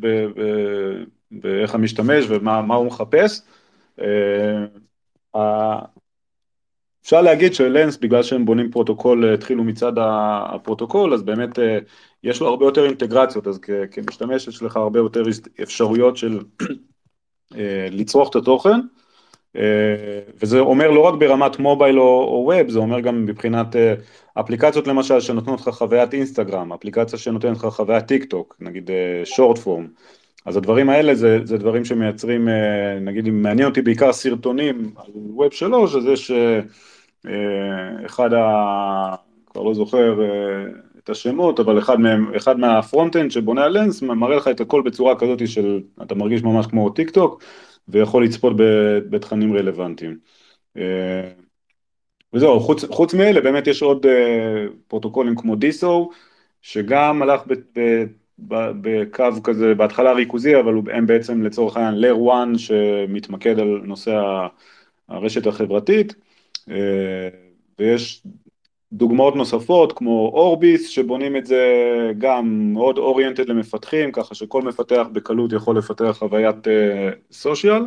ואיך המשתמש ומה הוא מחפש. אה, אפשר להגיד ש Lens, בגלל שהם בונים פרוטוקול, אה, התחילו מצד הפרוטוקול, אז באמת אה, יש לו הרבה יותר אינטגרציות, אז כמשתמש יש לך הרבה יותר אפשרויות של לצרוך את התוכן, וזה אומר לא רק ברמת mobile או web, זה אומר גם מבחינת אפליקציות למשל שנותנות לך חוויית אינסטגרם, אפליקציה שנותנת לך חוויית טיק טוק, נגיד short form. אז הדברים האלה זה, זה דברים שמייצרים, אה, נגיד אם מעניין אותי בעיקר סרטונים על web שלוש, אז יש אה, אה, אחד ה... כבר לא זוכר את השמות, אבל אחד מהם, אחד מה front-end שבונה ה Lens מראה לך את הכל בצורה כזאת של, אתה מרגיש ממש כמו טיק טוק, ויכול לצפות בתכנים רלוונטיים. וזהו, חוץ, חוץ מאלה באמת יש עוד פרוטוקולים כמו DeSo, שגם הלך ב... ב בקו כזה, בהתחלה ריכוזי, אבל הם בעצם לצורך העניין layer 1 שמתמקד על נושא הרשת החברתית, אה, ויש דוגמאות נוספות כמו Orbis שבונים את זה גם מאוד oriented למפתחים, ככה שכל מפתח בקלות יכול לפתח חוויית social.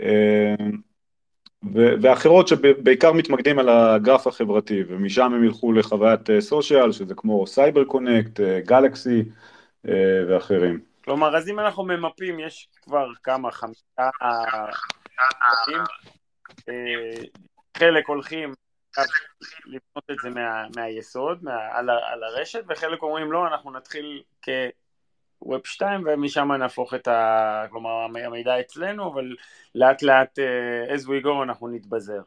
אה, אה, ואחרות שבעיקר מתמקדים על הגרף החברתי, ומשם הם ילכו לחוויית social, שזה כמו CyberConnect, Galxe, אה, ואחרים. כלומר, אז אם אנחנו ממפים, יש כבר כמה, חמישה... אה, חלק הולכים לבנות את זה מה, מהיסוד, מה, על, על הרשת, וחלק אומרים לא, אנחנו נתחיל כווב 2 ומשם נהפוך את ה... כלומר, המידע אצלנו, אבל לאט לאט, uh, as we go, אנחנו נתבזר.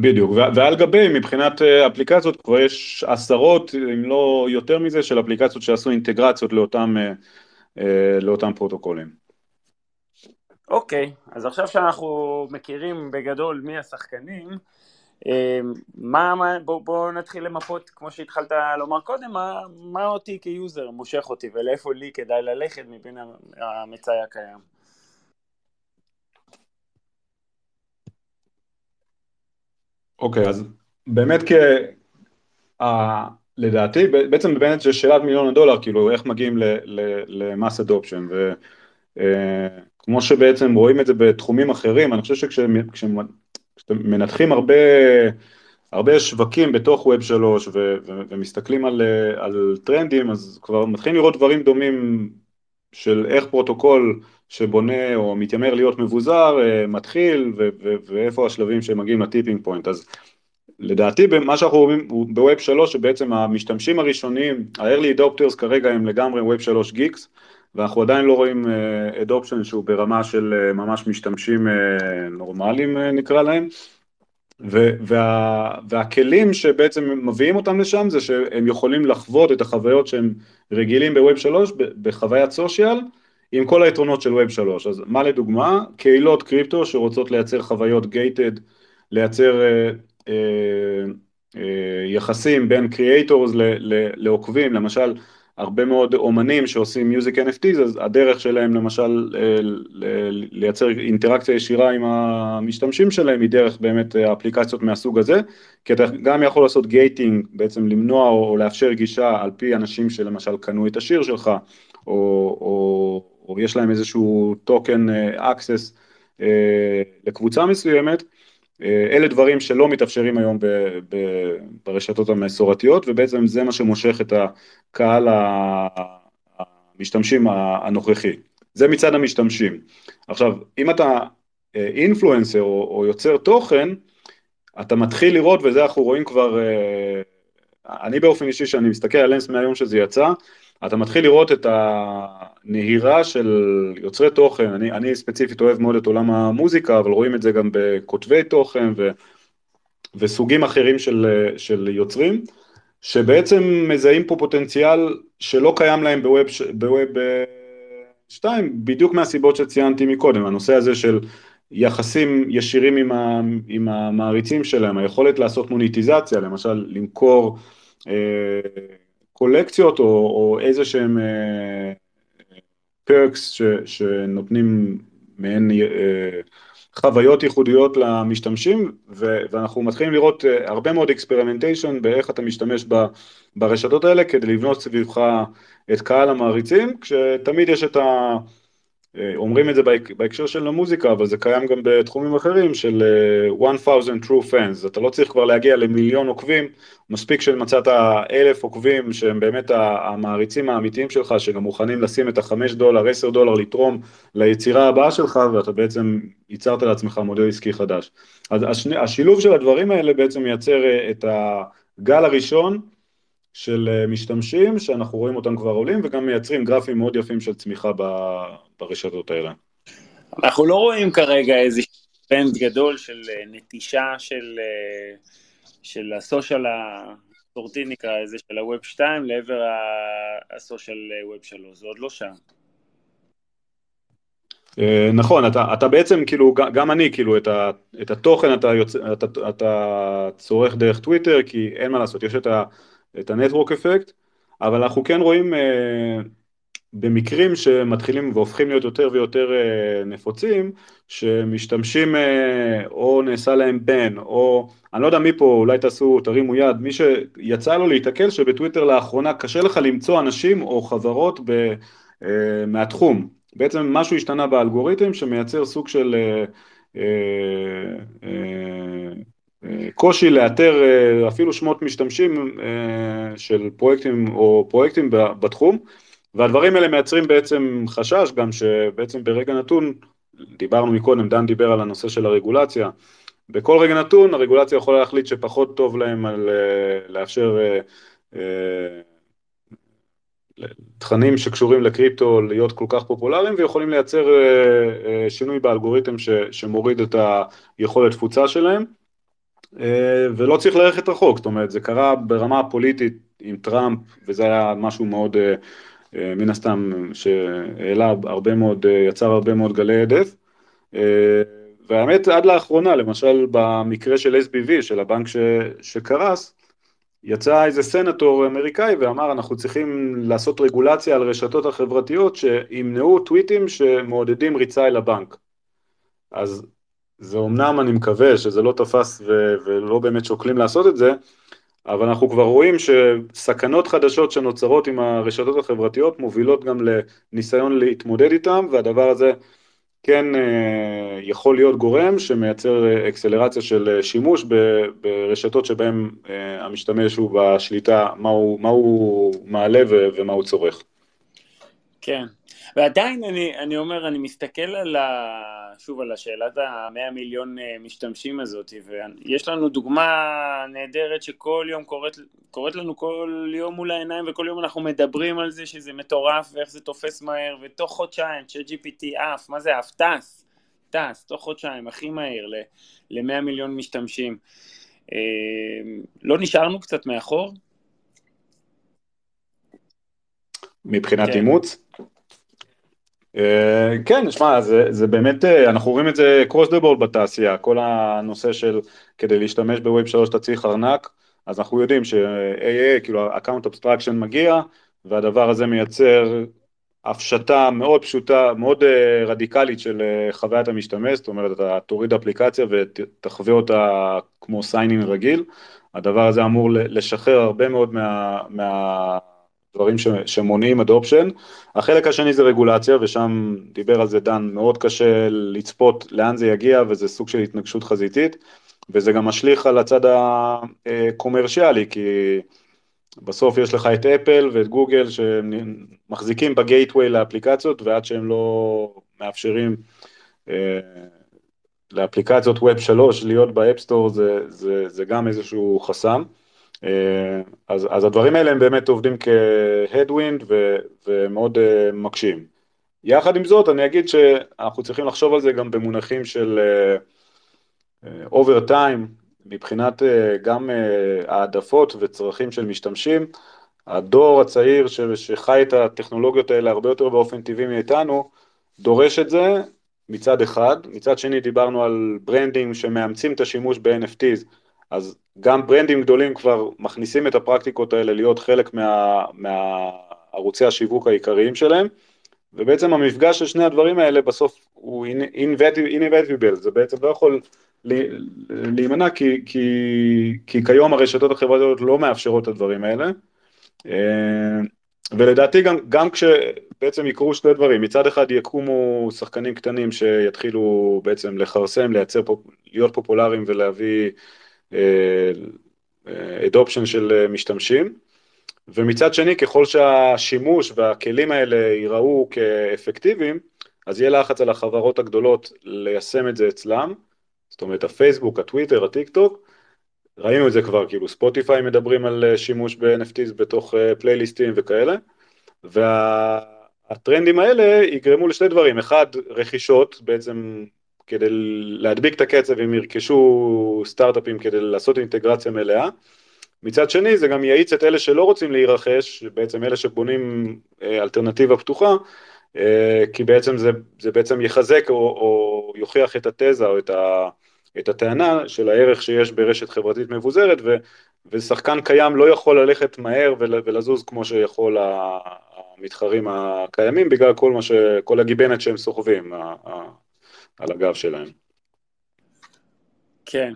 בדיוק, ועל גבי מבחינת אה, אפליקציות כבר יש עשרות אם לא יותר מזה של אפליקציות שעשו אינטגרציות לאותם, אה, אה, לאותם פרוטוקולים. אוקיי, okay, אז עכשיו שאנחנו מכירים בגדול מי השחקנים, מה, מה, בוא, בוא נתחיל למפות, כמו שהתחלת לומר קודם, מה, מה אותי כיוזר מושך אותי ולאיפה לי כדאי ללכת מבין המצאי הקיים. אוקיי, אז באמת כ... לדעתי, בעצם באמת זה שאלת מיליון הדולר, כאילו איך מגיעים ל mass adoption, וכמו אה, שבעצם רואים את זה בתחומים אחרים, אני חושב שכשאתם מנתחים הרבה, שווקים בתוך web שלוש ומסתכלים על, על טרנדים, אז כבר מתחילים לראות דברים דומים של איך פרוטוקול שבונה או מתיימר להיות מבוזר, אה, מתחיל, ו, ו, ואיפה השלבים שמגיעים ל tipping point. אז לדעתי מה שאנחנו רואים בווב 3 שבעצם המשתמשים הראשונים, ה-early adopters כרגע הם לגמרי ווב 3 גיקס ואנחנו עדיין לא רואים adoption שהוא ברמה של ממש משתמשים נורמליים נקרא להם וה, והכלים שבעצם מביאים אותם לשם זה שהם יכולים לחוות את החוויות שהם רגילים בווב 3 בחוויית סושיאל עם כל היתרונות של ווב 3 אז מה לדוגמה? קהילות קריפטו שרוצות לייצר חוויות גייטד לייצר אה, אה, יחסים בין creators לעוקבים, למשל הרבה מאוד אומנים שעושים music NFTs, אז הדרך שלהם למשל אה, לייצר אינטראקציה ישירה עם המשתמשים שלהם היא דרך באמת אפליקציות מהסוג הזה, כי אתה גם יכול לעשות gating, בעצם למנוע או לאפשר גישה על פי אנשים שלמשל קנו את השיר שלך, או, או, או יש להם איזשהו token access לקבוצה מסוימת, אה, אלה דברים שלא מתאפשרים היום ב, ב, ברשתות המסורתיות ובעצם זה מה שמושך את הקהל המשתמשים הנוכחי. זה מצד המשתמשים. עכשיו, אם אתה אינפלואנסר או, או יוצר תוכן, אתה מתחיל לראות, וזה אנחנו רואים כבר, אה, אני באופן אישי, שאני מסתכל על לנס מהיום שזה יצא, אתה מתחיל לראות את הנהירה של יוצרי תוכן, אני, אני ספציפית אוהב מאוד את עולם המוזיקה, אבל רואים את זה גם בכותבי תוכן ו, וסוגים אחרים של, של יוצרים, שבעצם מזהים פה פוטנציאל שלא קיים להם בווב, בווב 2, בדיוק מהסיבות שציינתי מקודם, הנושא הזה של יחסים ישירים עם, ה, עם המעריצים שלהם, היכולת לעשות מוניטיזציה, למשל למכור אה, קולקציות או, או איזה שהם perks אה, אה, שנותנים מעין אה, חוויות ייחודיות למשתמשים ו, ואנחנו מתחילים לראות אה, הרבה מאוד experimentation באיך אתה משתמש ב, ברשתות האלה כדי לבנות סביבך את קהל המעריצים כשתמיד יש את ה... אומרים את זה בהקשר של המוזיקה, אבל זה קיים גם בתחומים אחרים של 1000 אה, true fans, אתה לא צריך כבר להגיע למיליון עוקבים, מספיק שמצאת אלף עוקבים שהם באמת המעריצים האמיתיים שלך, שגם מוכנים לשים את החמש דולר, עשר דולר לתרום ליצירה הבאה שלך, ואתה בעצם ייצרת לעצמך מודל עסקי חדש. אז השילוב של הדברים האלה בעצם מייצר אה, את הגל הראשון, של אה, משתמשים שאנחנו רואים אותם כבר עולים וגם מייצרים גרפים מאוד יפים של צמיחה ברשתות האלה. אנחנו לא רואים כרגע איזה טרנד גדול של אה, נטישה של, אה, של הסושיאל הסורטי נקרא לזה, של ה web 2 לעבר ה social web 3, זה עוד לא שם. נכון, אתה, אתה בעצם כאילו, גם אני כאילו, את, ה, את התוכן אתה, יוצא, אתה, אתה צורך דרך טוויטר, כי אין מה לעשות, יש את ה... את ה network effect, אבל אנחנו כן רואים אה, במקרים שמתחילים והופכים להיות יותר ויותר אה, נפוצים, שמשתמשים אה, או נעשה להם בן, או אני לא יודע מי פה, אולי תעשו, תרימו יד, מי שיצא לו להתקל שבטוויטר לאחרונה קשה לך למצוא אנשים או חברות ב, אה, מהתחום. בעצם משהו השתנה באלגוריתם שמייצר סוג של אה, אה, אה, קושי לאתר אה, אפילו שמות משתמשים אה, של פרויקטים או פרויקטים בתחום והדברים האלה מייצרים בעצם חשש גם שבעצם ברגע נתון, דיברנו מקודם, דן דיבר על הנושא של הרגולציה, בכל רגע נתון הרגולציה יכולה להחליט שפחות טוב להם על אה, לאפשר תכנים שקשורים לקריפטו להיות כל כך פופולריים ויכולים לייצר שינוי באלגוריתם שמוריד את היכולת תפוצה שלהם. אה, ולא צריך ללכת רחוק, זאת אומרת זה קרה ברמה הפוליטית עם טראמפ וזה היה משהו מאוד אה, מן הסתם שהעלה הרבה מאוד, יצר הרבה מאוד גלי הדף והאמת עד לאחרונה, למשל במקרה של SBV, של הבנק ש, שקרס, יצא איזה סנטור אמריקאי ואמר אנחנו צריכים לעשות רגולציה על רשתות החברתיות שימנעו טוויטים שמעודדים ריצה אל הבנק. אז זה אומנם אני מקווה שזה לא תפס ו- ולא באמת שוקלים לעשות את זה, אבל אנחנו כבר רואים שסכנות חדשות שנוצרות עם הרשתות החברתיות מובילות גם לניסיון להתמודד איתם, והדבר הזה כן אה, יכול להיות גורם שמייצר אה, אקסלרציה של אה, שימוש ברשתות שבהן המשתמש הוא בשליטה, מה הוא, מה הוא מעלה ומה הוא צורך. כן, ועדיין אני, אני אומר, אני מסתכל על ה... שוב על השאלת המאה מיליון משתמשים הזאת, ויש לנו דוגמה נהדרת שכל יום קורית, קורית לנו כל יום מול העיניים, וכל יום אנחנו מדברים על זה שזה מטורף ואיך זה תופס מהר, ותוך חודשיים ש-GPT עף, מה זה עף? טס, טס, תוך חודשיים, הכי מהר, ל-100 מיליון משתמשים. לא נשארנו קצת מאחור? מבחינת כן. אימוץ? אה, כן, שמע, זה, זה באמת, אה, אנחנו רואים את זה across the board בתעשייה, כל הנושא של כדי להשתמש ב web 3 אתה צריך ארנק, אז אנחנו יודעים ש-AA, כאילו account abstraction מגיע, והדבר הזה מייצר הפשטה מאוד פשוטה, מאוד אה, רדיקלית של אה, חוויית המשתמש, זאת אומרת, אתה תוריד אפליקציה ותחווה אותה כמו סיינינג רגיל, הדבר הזה אמור לשחרר הרבה מאוד מה... מה דברים ש, שמונעים אדופשן. החלק השני זה רגולציה, ושם דיבר על זה דן, מאוד קשה לצפות לאן זה יגיע, וזה סוג של התנגשות חזיתית, וזה גם משליך על הצד הקומרשיאלי, כי בסוף יש לך את אפל ואת גוגל שמחזיקים בגייטווי לאפליקציות, ועד שהם לא מאפשרים אה, לאפליקציות web 3 להיות ב App Store זה, זה, זה גם איזשהו חסם. אה, אז, אז הדברים האלה הם באמת עובדים כ headwind ומאוד אה, מקשים. יחד עם זאת אני אגיד שאנחנו צריכים לחשוב על זה גם במונחים של over אה, time, מבחינת אה, גם אה, העדפות וצרכים של משתמשים. הדור הצעיר ש, שחי את הטכנולוגיות האלה הרבה יותר באופן טבעי מאיתנו, דורש את זה מצד אחד, מצד שני דיברנו על ברנדים שמאמצים את השימוש ב-NFTs, אז גם ברנדים גדולים כבר מכניסים את הפרקטיקות האלה להיות חלק מה, מהערוצי השיווק העיקריים שלהם, ובעצם המפגש של שני הדברים האלה בסוף הוא inevitable, זה בעצם לא יכול להימנע כי, כי, כי כיום הרשתות החברתיות לא מאפשרות את הדברים האלה. אה, ולדעתי גם, גם כשבעצם יקרו שני דברים, מצד אחד יקומו שחקנים קטנים שיתחילו בעצם לכרסם, לייצר, להיות פופולריים ולהביא אדופשן של אה, משתמשים, ומצד שני ככל שהשימוש והכלים האלה ייראו כאפקטיביים, אז יהיה לחץ על החברות הגדולות ליישם את זה אצלם, זאת אומרת הפייסבוק, הטוויטר, הטיק טוק, ראינו את זה כבר, כאילו ספוטיפיי מדברים על אה, שימוש ב-NFTs בתוך אה, פלייליסטים וכאלה, והטרנדים האלה יגרמו לשני דברים, אחד רכישות, בעצם כדי להדביק את הקצב הם ירכשו סטארט-אפים כדי לעשות אינטגרציה מלאה. מצד שני זה גם יאיץ את אלה שלא רוצים להירכש, בעצם אלה שבונים אה, אלטרנטיבה פתוחה, אה, כי בעצם זה, זה בעצם יחזק או, או יוכיח את התזה או את, ה, את הטענה של הערך שיש ברשת חברתית מבוזרת, ו, ושחקן קיים לא יכול ללכת מהר ולזוז כמו שיכול המתחרים הקיימים, בגלל כל, ש, כל הגיבנת שהם סוחבים. על הגב שלהם. כן.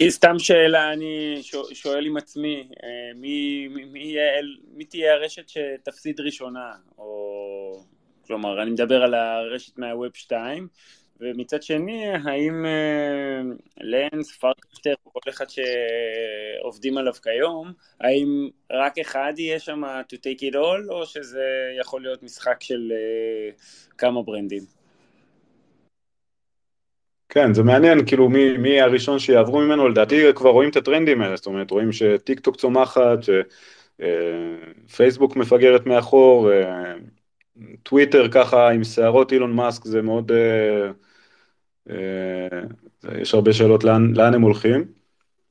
וסתם שאלה, אני שואל עם עצמי, אה, מי, מי, מי, מי תהיה הרשת שתפסיד ראשונה? או, כלומר, אני מדבר על הרשת מה web 2, ומצד שני, האם אה, Lens, Farcaster, כל אחד שעובדים עליו כיום, האם רק אחד יהיה שם to take it all, או שזה יכול להיות משחק של אה, כמה brandים? כן, זה מעניין, כאילו מי, מי הראשון שיעברו ממנו, לדעתי כבר רואים את הטרנדים האלה, זאת אומרת, רואים שטיק טוק צומחת, שפייסבוק אה, מפגרת מאחור, אה, טוויטר ככה עם שערות אילון מאסק זה מאוד, אה, יש הרבה שאלות לאן, לאן הם הולכים,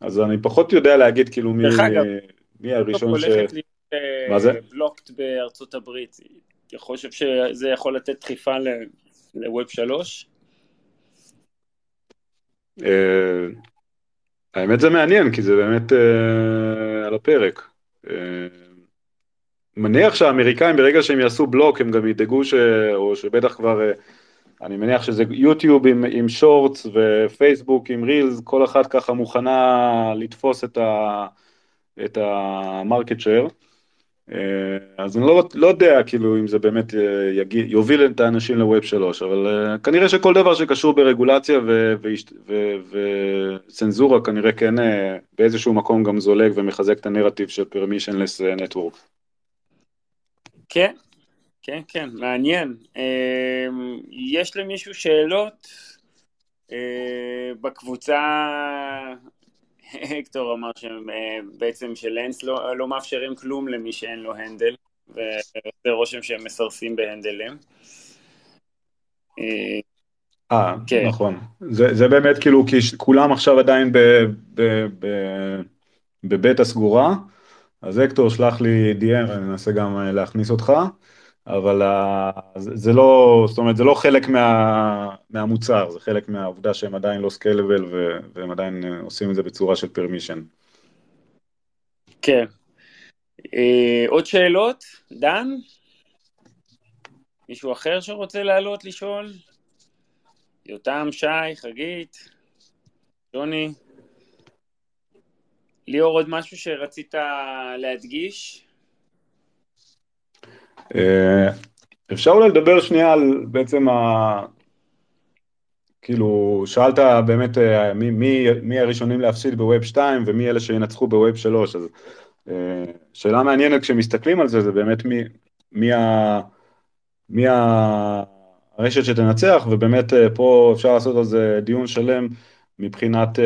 אז אני פחות יודע להגיד כאילו מי, אגב, מי הראשון ש... מה זה? בלוקט בארצות הברית, אני חושב שזה יכול לתת דחיפה לווב שלוש? האמת זה מעניין, כי זה באמת על הפרק. מניח שהאמריקאים ברגע שהם יעשו בלוק הם גם ידאגו ש... או שבטח כבר, אני מניח שזה יוטיוב עם, עם שורטס ופייסבוק עם רילס, כל אחת ככה מוכנה לתפוס את, ה... את המרקט שייר. אה, אז אני לא, לא יודע כאילו אם זה באמת אה, יגיע, יוביל את האנשים לווב שלוש, אבל uh, כנראה שכל דבר שקשור ברגולציה וצנזורה כנראה כן באיזשהו מקום גם זולג ומחזק את הנרטיב של permissionless network. כן, כן, כן, מעניין. יש למישהו שאלות? בקבוצה הקטור אמר שבעצם שלנס לא, לא מאפשרים כלום למי שאין לו הנדל, ועושה רושם שהם מסרסים בהנדלים. אה, אה כן. נכון. זה, זה באמת כאילו, כי כולם עכשיו עדיין בבית הסגורה, אז אקטור שלח לי DM, אני אנסה גם אה, להכניס אותך. אבל זה לא, זאת אומרת, זה לא חלק מה, מהמוצר, זה חלק מהעובדה שהם עדיין לא סקיילבל והם עדיין עושים את זה בצורה של פרמישן. כן. אה, עוד שאלות? דן? מישהו אחר שרוצה לעלות לשאול? יותם, שי, חגית, שוני? ליאור, עוד משהו שרצית להדגיש? אה, אפשר אולי לדבר שנייה על בעצם ה... כאילו, שאלת באמת אה, מי, מי, מי הראשונים להפסיד בווב 2 ומי אלה שינצחו בווב 3, אז אה, שאלה מעניינת כשמסתכלים על זה, זה באמת מי, מי, ה, מי הרשת שתנצח, ובאמת פה אפשר לעשות על זה דיון שלם מבחינת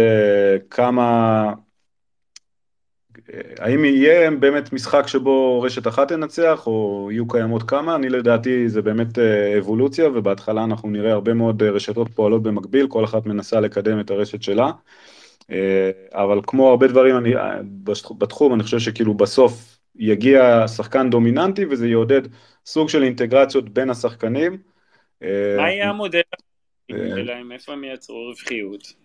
כמה האם יהיה באמת משחק שבו רשת אחת תנצח, או יהיו קיימות כמה? אני לדעתי זה באמת אה, אבולוציה, ובהתחלה אנחנו נראה הרבה מאוד אה, רשתות פועלות במקביל, כל אחת מנסה לקדם את הרשת שלה. אה, אבל כמו הרבה דברים אני, בתחום, אני חושב שכאילו בסוף יגיע שחקן דומיננטי, וזה יעודד סוג של אינטגרציות בין השחקנים. מה יהיה המודל שלהם? איפה הם ייצרו רווחיות?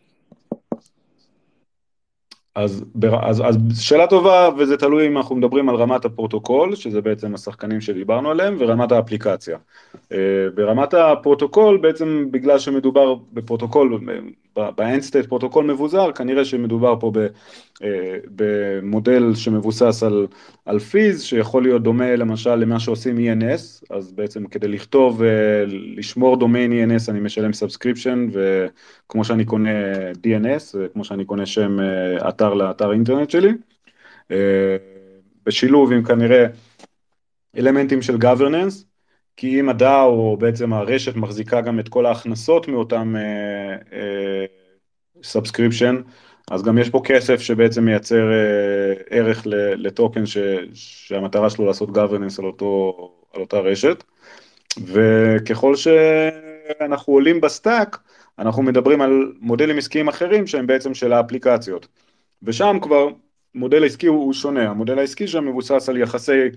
אז, אז, אז שאלה טובה, וזה תלוי אם אנחנו מדברים על רמת הפרוטוקול, שזה בעצם השחקנים שדיברנו עליהם, ורמת האפליקציה. אה, ברמת הפרוטוקול, בעצם בגלל שמדובר בפרוטוקול, באנד-סטייט פרוטוקול מבוזר, כנראה שמדובר פה במודל שמבוסס על, על fees, שיכול להיות דומה למשל למה שעושים ENS, אז בעצם כדי לכתוב, לשמור דומיין ENS אני משלם subscription, וכמו שאני קונה DNS, כמו שאני קונה שם אה, אתר לאתר אינטרנט שלי, אה, בשילוב עם כנראה אלמנטים של governance, כי אם הדאו, או בעצם הרשת מחזיקה גם את כל ההכנסות מאותם subscription, uh, uh, אז גם יש פה כסף שבעצם מייצר uh, ערך לטוקן ש, שהמטרה שלו לעשות governance על, אותו, על אותה רשת, וככל שאנחנו עולים ב stack, אנחנו מדברים על מודלים עסקיים אחרים שהם בעצם של האפליקציות, ושם כבר מודל עסקי הוא שונה, המודל העסקי שם מבוסס על יחסי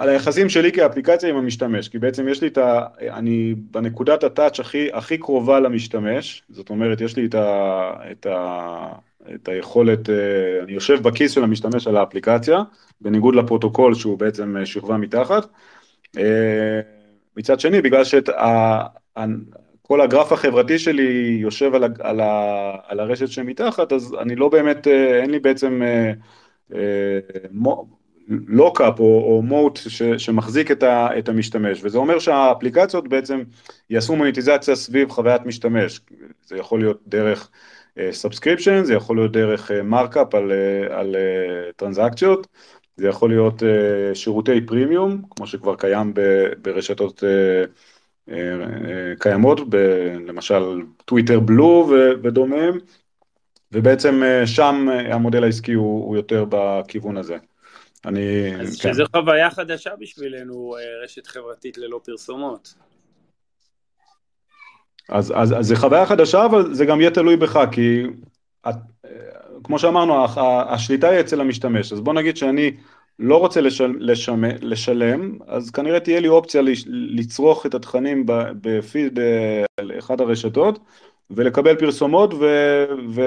על היחסים שלי כאפליקציה עם המשתמש, כי בעצם יש לי את ה... אני בנקודת ה touch הכי, הכי קרובה למשתמש, זאת אומרת, יש לי את, ה, את, ה, את היכולת, אה, אני יושב בכיס של המשתמש על האפליקציה, בניגוד לפרוטוקול שהוא בעצם אה, שכבה מתחת. אה, מצד שני, בגלל שכל הגרף החברתי שלי יושב על, ה, על, ה, על הרשת שמתחת, אז אני לא באמת, אין לי בעצם... לוקאפ או, או מוט ש, שמחזיק את, ה, את המשתמש, וזה אומר שהאפליקציות בעצם יעשו מוניטיזציה סביב חוויית משתמש, זה יכול להיות דרך subscription, uh, זה יכול להיות דרך markup uh, על, uh, על uh, טרנזקציות, זה יכול להיות uh, שירותי פרימיום, כמו שכבר קיים ב, ברשתות uh, uh, uh, קיימות, ב, למשל טוויטר Blue ודומיהם, ובעצם uh, שם המודל העסקי הוא, הוא יותר בכיוון הזה. אני... אז כן. שזו חוויה חדשה בשבילנו, אה, רשת חברתית ללא פרסומות. אז, אז, אז זה חוויה חדשה, אבל זה גם יהיה תלוי בך, כי את, אה, כמו שאמרנו, השליטה היא אצל המשתמש, אז בוא נגיד שאני לא רוצה לשל, לשמ, לשלם, אז כנראה תהיה לי אופציה לצרוך את התכנים בפיד באחד הרשתות, ולקבל פרסומות ו, ו,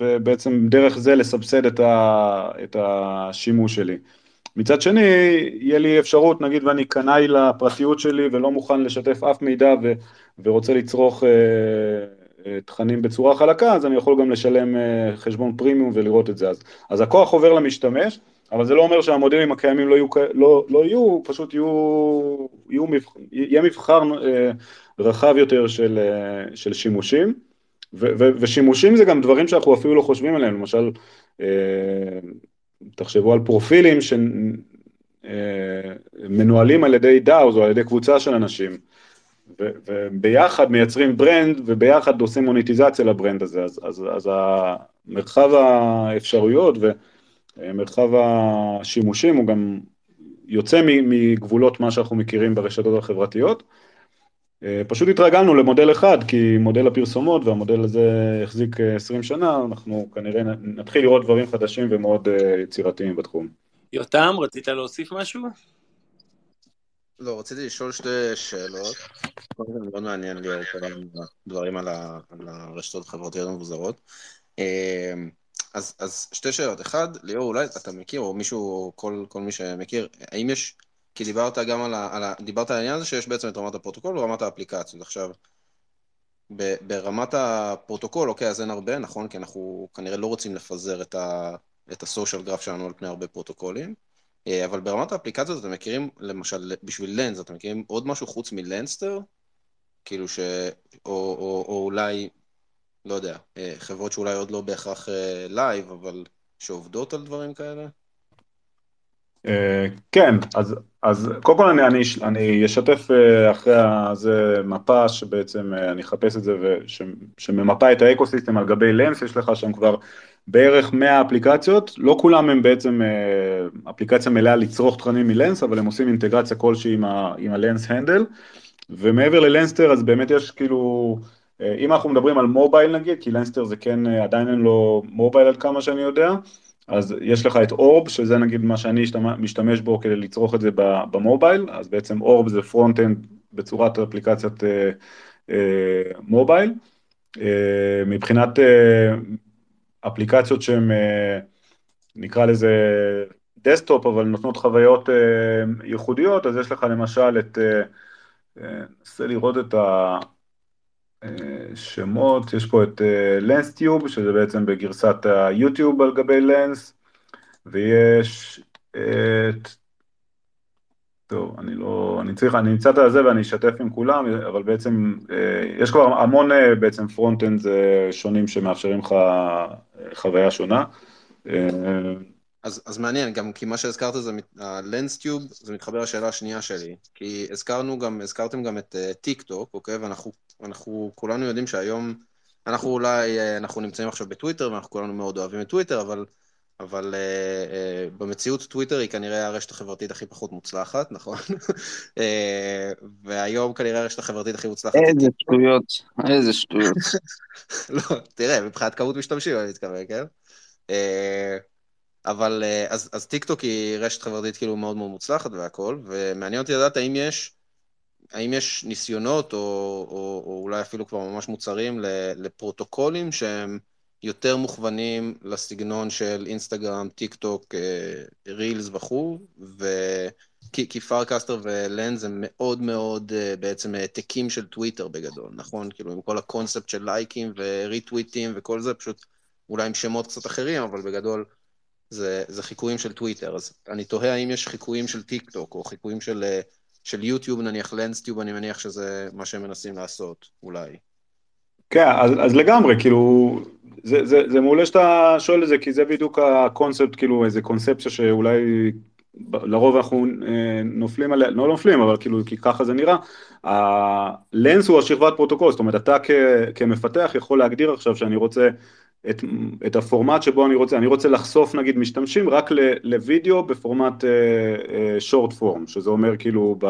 ובעצם דרך זה לסבסד את, ה, את השימוש שלי. מצד שני, יהיה לי אפשרות, נגיד ואני קנאי לפרטיות שלי ולא מוכן לשתף אף מידע ו, ורוצה לצרוך אה, אה, תכנים בצורה חלקה, אז אני יכול גם לשלם אה, חשבון פרימיום ולראות את זה. אז, אז הכוח עובר למשתמש, אבל זה לא אומר שהמודלים הקיימים לא יהיו, לא, לא יהיו פשוט יהיו, יהיו מבח, יהיה מבחר אה, רחב יותר של, אה, של שימושים, ו, ו, ושימושים זה גם דברים שאנחנו אפילו לא חושבים עליהם, למשל, אה, תחשבו על פרופילים שמנוהלים אה, על ידי דאוז או על ידי קבוצה של אנשים, ו, וביחד מייצרים ברנד וביחד עושים מוניטיזציה לברנד הזה, אז, אז, אז המרחב האפשרויות ומרחב השימושים הוא גם יוצא מגבולות מה שאנחנו מכירים ברשתות החברתיות. אה, פשוט התרגלנו למודל אחד, כי מודל הפרסומות והמודל הזה החזיק 20 אה, שנה, אנחנו כנראה נתחיל לראות דברים חדשים ומאוד אה, יצירתיים בתחום. יותם, רצית להוסיף משהו? לא, רציתי לשאול שתי שאלות. קודם כל מאוד מעניין לי דברים על, הרשתות החברתיות המבוזרות. אז, אז שתי שאלות. אחד, ליאור, אולי אתה מכיר, או מישהו, כל, כל מי שמכיר, האם יש כי דיברת גם על, ה, על, ה, דיברת על העניין הזה שיש בעצם את רמת הפרוטוקול ורמת האפליקציות. עכשיו, ב, ברמת הפרוטוקול, אוקיי, אז אין הרבה, נכון? כי אנחנו כנראה לא רוצים לפזר את, ה, את ה social graph שלנו על פני הרבה פרוטוקולים. אה, אבל ברמת האפליקציות אתם מכירים, למשל, בשביל לנס, אתם מכירים עוד משהו חוץ מלנסטר? כאילו ש... או, או, או אולי, לא יודע, אה, חברות שאולי עוד לא בהכרח live, אה, אבל שעובדות על דברים כאלה? אה, כן, אז, אז קודם כל אני, אני, אני אשתף אה, אחרי זה מפה שבעצם אה, אני אחפש את זה שממפה את ה ecosystem על גבי לנס, יש לך שם כבר בערך 100 אפליקציות, לא כולם הם בעצם אפליקציה מלאה לצרוך תכנים מלנס, אבל הם עושים אינטגרציה כלשהי עם הלנס handle, ומעבר ללנסטר אז באמת יש כאילו, אם אנחנו מדברים על mobile נגיד, כי לנסטר זה כן עדיין אין לו mobile עד כמה שאני יודע, אז יש לך את אורב, שזה נגיד מה שאני משתמש בו כדי לצרוך את זה ב mobile, אז בעצם אורב זה front-end בצורת אפליקציית אה, אה, mobile. אה, מבחינת אה, אפליקציות שהן, אה, נקרא לזה desktop, אבל נותנות חוויות אה, ייחודיות, אז יש לך למשל את, אה, אה ננסה לראות את ה... אה, שמות, יש פה את לנסטיוב, אה, שזה בעצם בגרסת היוטיוב על גבי לנס, ויש את... טוב, אני לא... אני צריך, אני אמצא את זה ואני אשתף עם כולם, אבל בעצם אה, יש כבר המון בעצם front-end שונים שמאפשרים לך חוויה שונה. אז, אז מעניין, גם כי מה שהזכרת זה, הלנסטיוב, זה מתחבר לשאלה השנייה שלי. כי הזכרנו גם, הזכרתם גם את טיק uh, טוק, אוקיי? ואנחנו אנחנו כולנו יודעים שהיום, אנחנו אולי, uh, אנחנו נמצאים עכשיו בטוויטר, ואנחנו כולנו מאוד אוהבים את טוויטר, אבל, אבל uh, uh, במציאות טוויטר היא כנראה הרשת החברתית הכי פחות מוצלחת, נכון? uh, והיום כנראה הרשת החברתית הכי מוצלחת. איזה שטויות, איזה שטויות. לא, תראה, מבחינת כמות משתמשים אני מתכוון, כן? Uh, אבל אה, אז, אז טיקטוק היא רשת חברתית כאילו מאוד מאוד מוצלחת והכל, ומעניין אותי לדעת האם יש, האם יש ניסיונות או, או, או אולי אפילו כבר ממש מוצרים לפרוטוקולים שהם יותר מוכוונים לסגנון של אינסטגרם, טיק טוק, רילס וכו', ו... כי, כי פארקסטר ולנז הם מאוד מאוד אה, בעצם העתקים של טוויטר בגדול, נכון? כאילו עם כל הקונספט של לייקים וריטוויטים וכל זה, פשוט אולי עם שמות קצת אחרים, אבל בגדול זה, זה חיקויים של טוויטר, אז אני תוהה האם יש חיקויים של טיק טוק, או חיקויים של, אה, של יוטיוב, נניח לנסטיוב, אני מניח שזה מה שהם מנסים לעשות, אולי. כן, אז, אז לגמרי, כאילו, זה, זה, זה מעולה שאתה שואל את זה, כי זה בדיוק הקונספט, כאילו, איזה קונספציה שאולי לרוב אנחנו אה, נופלים עליה, לא נופלים, אבל כאילו, כי ככה זה נראה. הלנס הוא השכבת פרוטוקול, זאת אומרת, אתה כ, כמפתח יכול להגדיר עכשיו שאני רוצה את, את הפורמט שבו אני רוצה, אני רוצה לחשוף נגיד משתמשים רק לוידאו בפורמט short uh, form, uh, שזה אומר כאילו ב,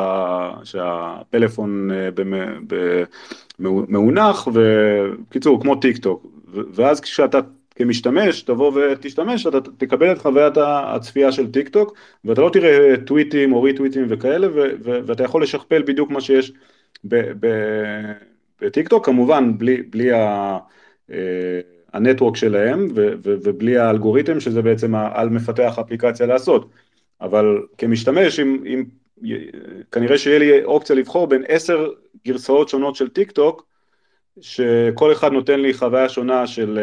שהפלאפון אה, מאונך, בקיצור כמו טיק טוק, ואז כשאתה כמשתמש תבוא ותשתמש, אתה תקבל את חוויית הצפייה של טיק טוק, ואתה לא תראה טוויטים או ריטוויטים וכאלה, ו, ו, ואתה יכול לשכפל בדיוק מה שיש בטיק טוק, כמובן בלי, בלי ה... ה network שלהם ו- ו- ובלי האלגוריתם שזה בעצם על מפתח אפליקציה לעשות. אבל כמשתמש, אם, אם, כנראה שיהיה לי אופציה לבחור בין עשר גרסאות שונות של טיק טוק, שכל אחד נותן לי חוויה שונה של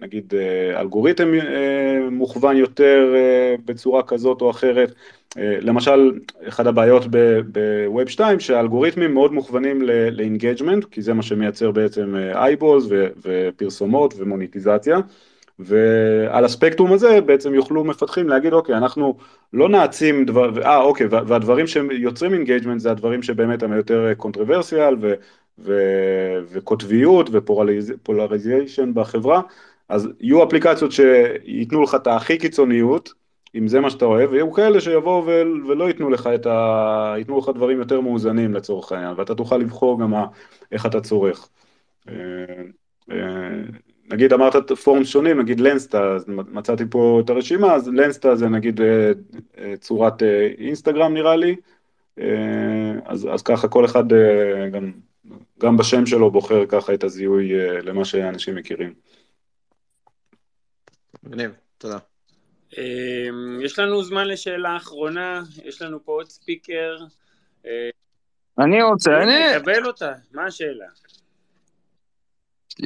נגיד אלגוריתם מוכוון יותר בצורה כזאת או אחרת. למשל, אחת הבעיות ב Web 2 שהאלגוריתמים מאוד מוכוונים ל engagement, כי זה מה שמייצר בעצם eyeballs ופרסומות ומוניטיזציה. ועל הספקטרום הזה בעצם יוכלו מפתחים להגיד אוקיי אנחנו לא נעצים דבר, אה אוקיי והדברים שיוצרים engagement זה הדברים שבאמת הם יותר controversial ו, ו, וקוטביות ו polarization בחברה אז יהיו אפליקציות שייתנו לך את הכי קיצוניות אם זה מה שאתה אוהב ויהיו כאלה שיבואו ולא ייתנו לך את ה... ייתנו לך דברים יותר מאוזנים לצורך העניין ואתה תוכל לבחור גם איך אתה צורך. נגיד אמרת פורום שונים, נגיד לנסטה, אז מצאתי פה את הרשימה, אז לנסטה זה נגיד אה, אה, צורת אה, אינסטגרם נראה לי, אז, אז ככה כל אחד גם, גם בשם שלו בוחר ככה את הזיהוי למה שאנשים מכירים. מגניב, תודה. יש לנו זמן לשאלה אחרונה, יש לנו פה עוד ספיקר. אני רוצה, אני... נקבל אותה, מה השאלה?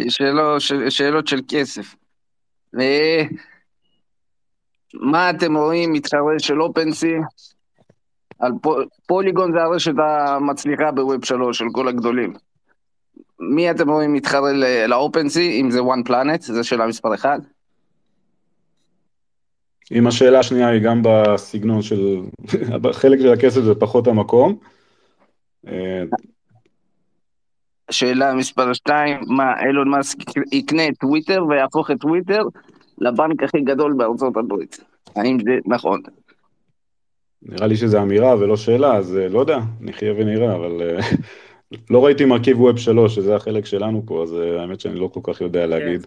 שאלות, שאלות של כסף. מה אתם רואים מתחרה של אופנסי? על פוליגון זה הרשת המצליחה בווב 3 של כל הגדולים. מי אתם רואים מתחרה לאופנסי, אם זה one planet, זו שאלה מספר 1? אם השאלה השנייה היא גם בסגנון של, חלק של הכסף זה פחות המקום. שאלה מספר 2, מה, אילון מאסק יקנה את טוויטר ויהפוך את טוויטר לבנק הכי גדול בארצות הברית. האם זה נכון? נראה לי שזו אמירה ולא שאלה, אז לא יודע, נחיה ונראה, אבל לא ראיתי מרכיב ווב 3, שזה החלק שלנו פה, אז האמת שאני לא כל כך יודע להגיד.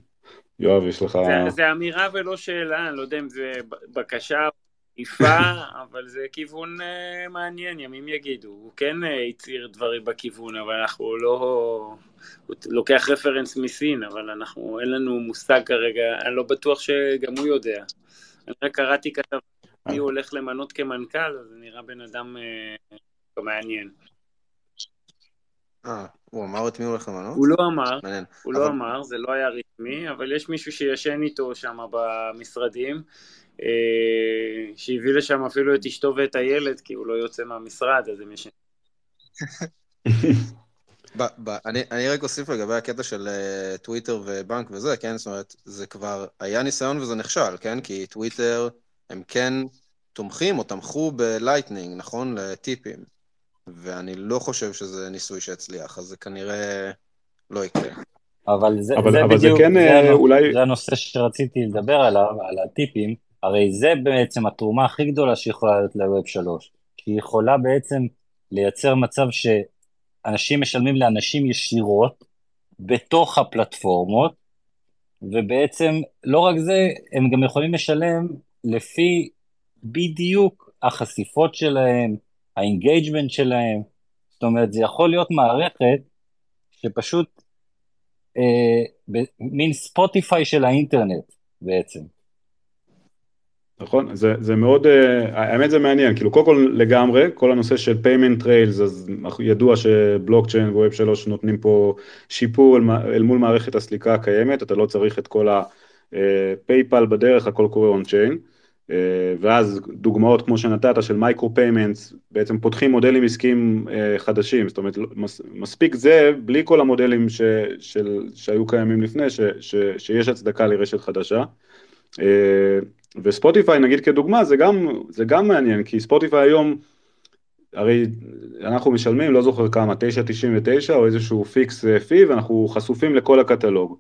יואב, יש לך... זה, זה אמירה ולא שאלה, אני לא יודע אם זה בקשה יפה, אבל זה כיוון uh, מעניין, ימים יגידו. הוא כן uh, הצהיר דברים בכיוון, אבל אנחנו לא... הוא לוקח רפרנס מסין, אבל אנחנו, אין לנו מושג כרגע, אני לא בטוח שגם הוא יודע. אני רק קראתי כתב, מי הוא הולך למנות כמנכ"ל, אז זה נראה בן אדם uh, מעניין. אה, הוא אמר את מי הוא הולך למנות? הוא לא אמר, מעניין. הוא לא אבל... לא אמר, זה לא היה רשמי, אבל יש מישהו שישן איתו שם במשרדים. אה, שהביא לשם אפילו את אשתו ואת הילד, כי הוא לא יוצא מהמשרד, אז הם ישנים. אני, אני רק אוסיף לגבי הקטע של אה, טוויטר ובנק וזה, כן? זאת אומרת, זה כבר היה ניסיון וזה נכשל, כן? כי טוויטר, הם כן תומכים או תמכו ב Lightning, נכון? לטיפים. ואני לא חושב שזה ניסוי שהצליח, אז זה כנראה לא יקרה. אבל זה, אבל, זה אבל בדיוק, זה, כן, זה, אולי... זה הנושא שרציתי לדבר עליו, על הטיפים. הרי זה בעצם התרומה הכי גדולה שיכולה להיות לווב 3, כי היא יכולה בעצם לייצר מצב שאנשים משלמים לאנשים ישירות בתוך הפלטפורמות, ובעצם לא רק זה, הם גם יכולים לשלם לפי בדיוק החשיפות שלהם, ה engagement שלהם, זאת אומרת זה יכול להיות מערכת שפשוט אה, מין ספוטיפיי של האינטרנט בעצם. נכון, זה, זה מאוד, אה, האמת זה מעניין, כאילו קודם כל לגמרי, כל הנושא של payment rails, אז ידוע שבלוקצ'יין ו Web שלוש נותנים פה שיפור אל, אל מול מערכת הסליקה הקיימת, אתה לא צריך את כל ה PayPal אה, בדרך, הכל קורה on chain, ואז דוגמאות כמו שנתת של micro payments, בעצם פותחים מודלים עסקיים אה, חדשים, זאת אומרת מס, מספיק זה, בלי כל המודלים ש, של, שהיו קיימים לפני, ש, ש, שיש הצדקה לרשת חדשה. אה, וספוטיפיי נגיד כדוגמה זה גם, זה גם מעניין כי ספוטיפיי היום הרי אנחנו משלמים לא זוכר כמה 9.99 או איזשהו fixed fee אה, ואנחנו חשופים לכל הקטלוג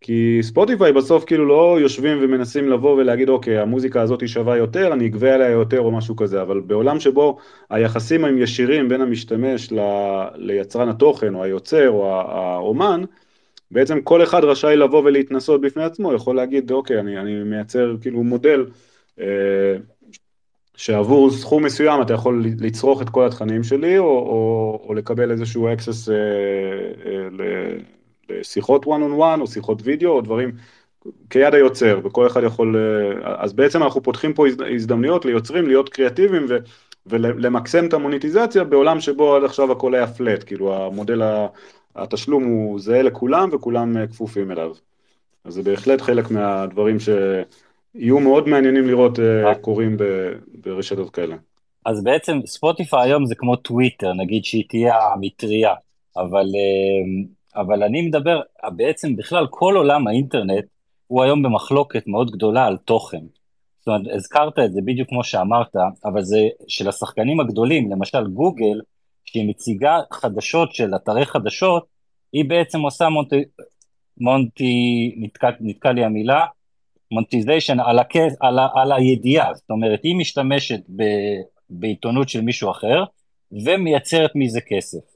כי ספוטיפיי בסוף כאילו לא יושבים ומנסים לבוא ולהגיד אוקיי המוזיקה הזאת היא שווה יותר אני אגבה עליה יותר או משהו כזה אבל בעולם שבו היחסים הם ישירים בין המשתמש ל, ליצרן התוכן או היוצר או האומן בעצם כל אחד רשאי לבוא ולהתנסות בפני עצמו, יכול להגיד, אוקיי, אני, אני מייצר כאילו מודל אה, שעבור סכום מסוים אתה יכול לצרוך את כל התכנים שלי, או, או, או לקבל איזשהו access אה, אה, לשיחות one on one, או שיחות וידאו, או דברים כיד היוצר, וכל אחד יכול... אה, אז בעצם אנחנו פותחים פה הזדמנויות ליוצרים להיות קריאטיביים ו, ולמקסם את המוניטיזציה בעולם שבו עד עכשיו הכל היה פלט, כאילו המודל התשלום הוא זהה לכולם וכולם אה, כפופים אליו. אז זה בהחלט חלק מהדברים שיהיו מאוד מעניינים לראות אה, קורים ברשתות כאלה. אז בעצם ספוטיפיי היום זה כמו טוויטר, נגיד שהיא תהיה המטריה, אבל, אבל אני מדבר, בעצם בכלל כל עולם האינטרנט הוא היום במחלוקת מאוד גדולה על תוכן. זאת אומרת, הזכרת את זה בדיוק כמו שאמרת, אבל זה של השחקנים הגדולים, למשל גוגל, שהיא מציגה חדשות של אתרי חדשות, היא בעצם עושה מונטי, מונטי נתקע, נתקע לי המילה, מונטיזיישן על. על. על הידיעה, זאת אומרת, היא משתמשת ב... בעיתונות של מישהו אחר, ומייצרת מזה כסף.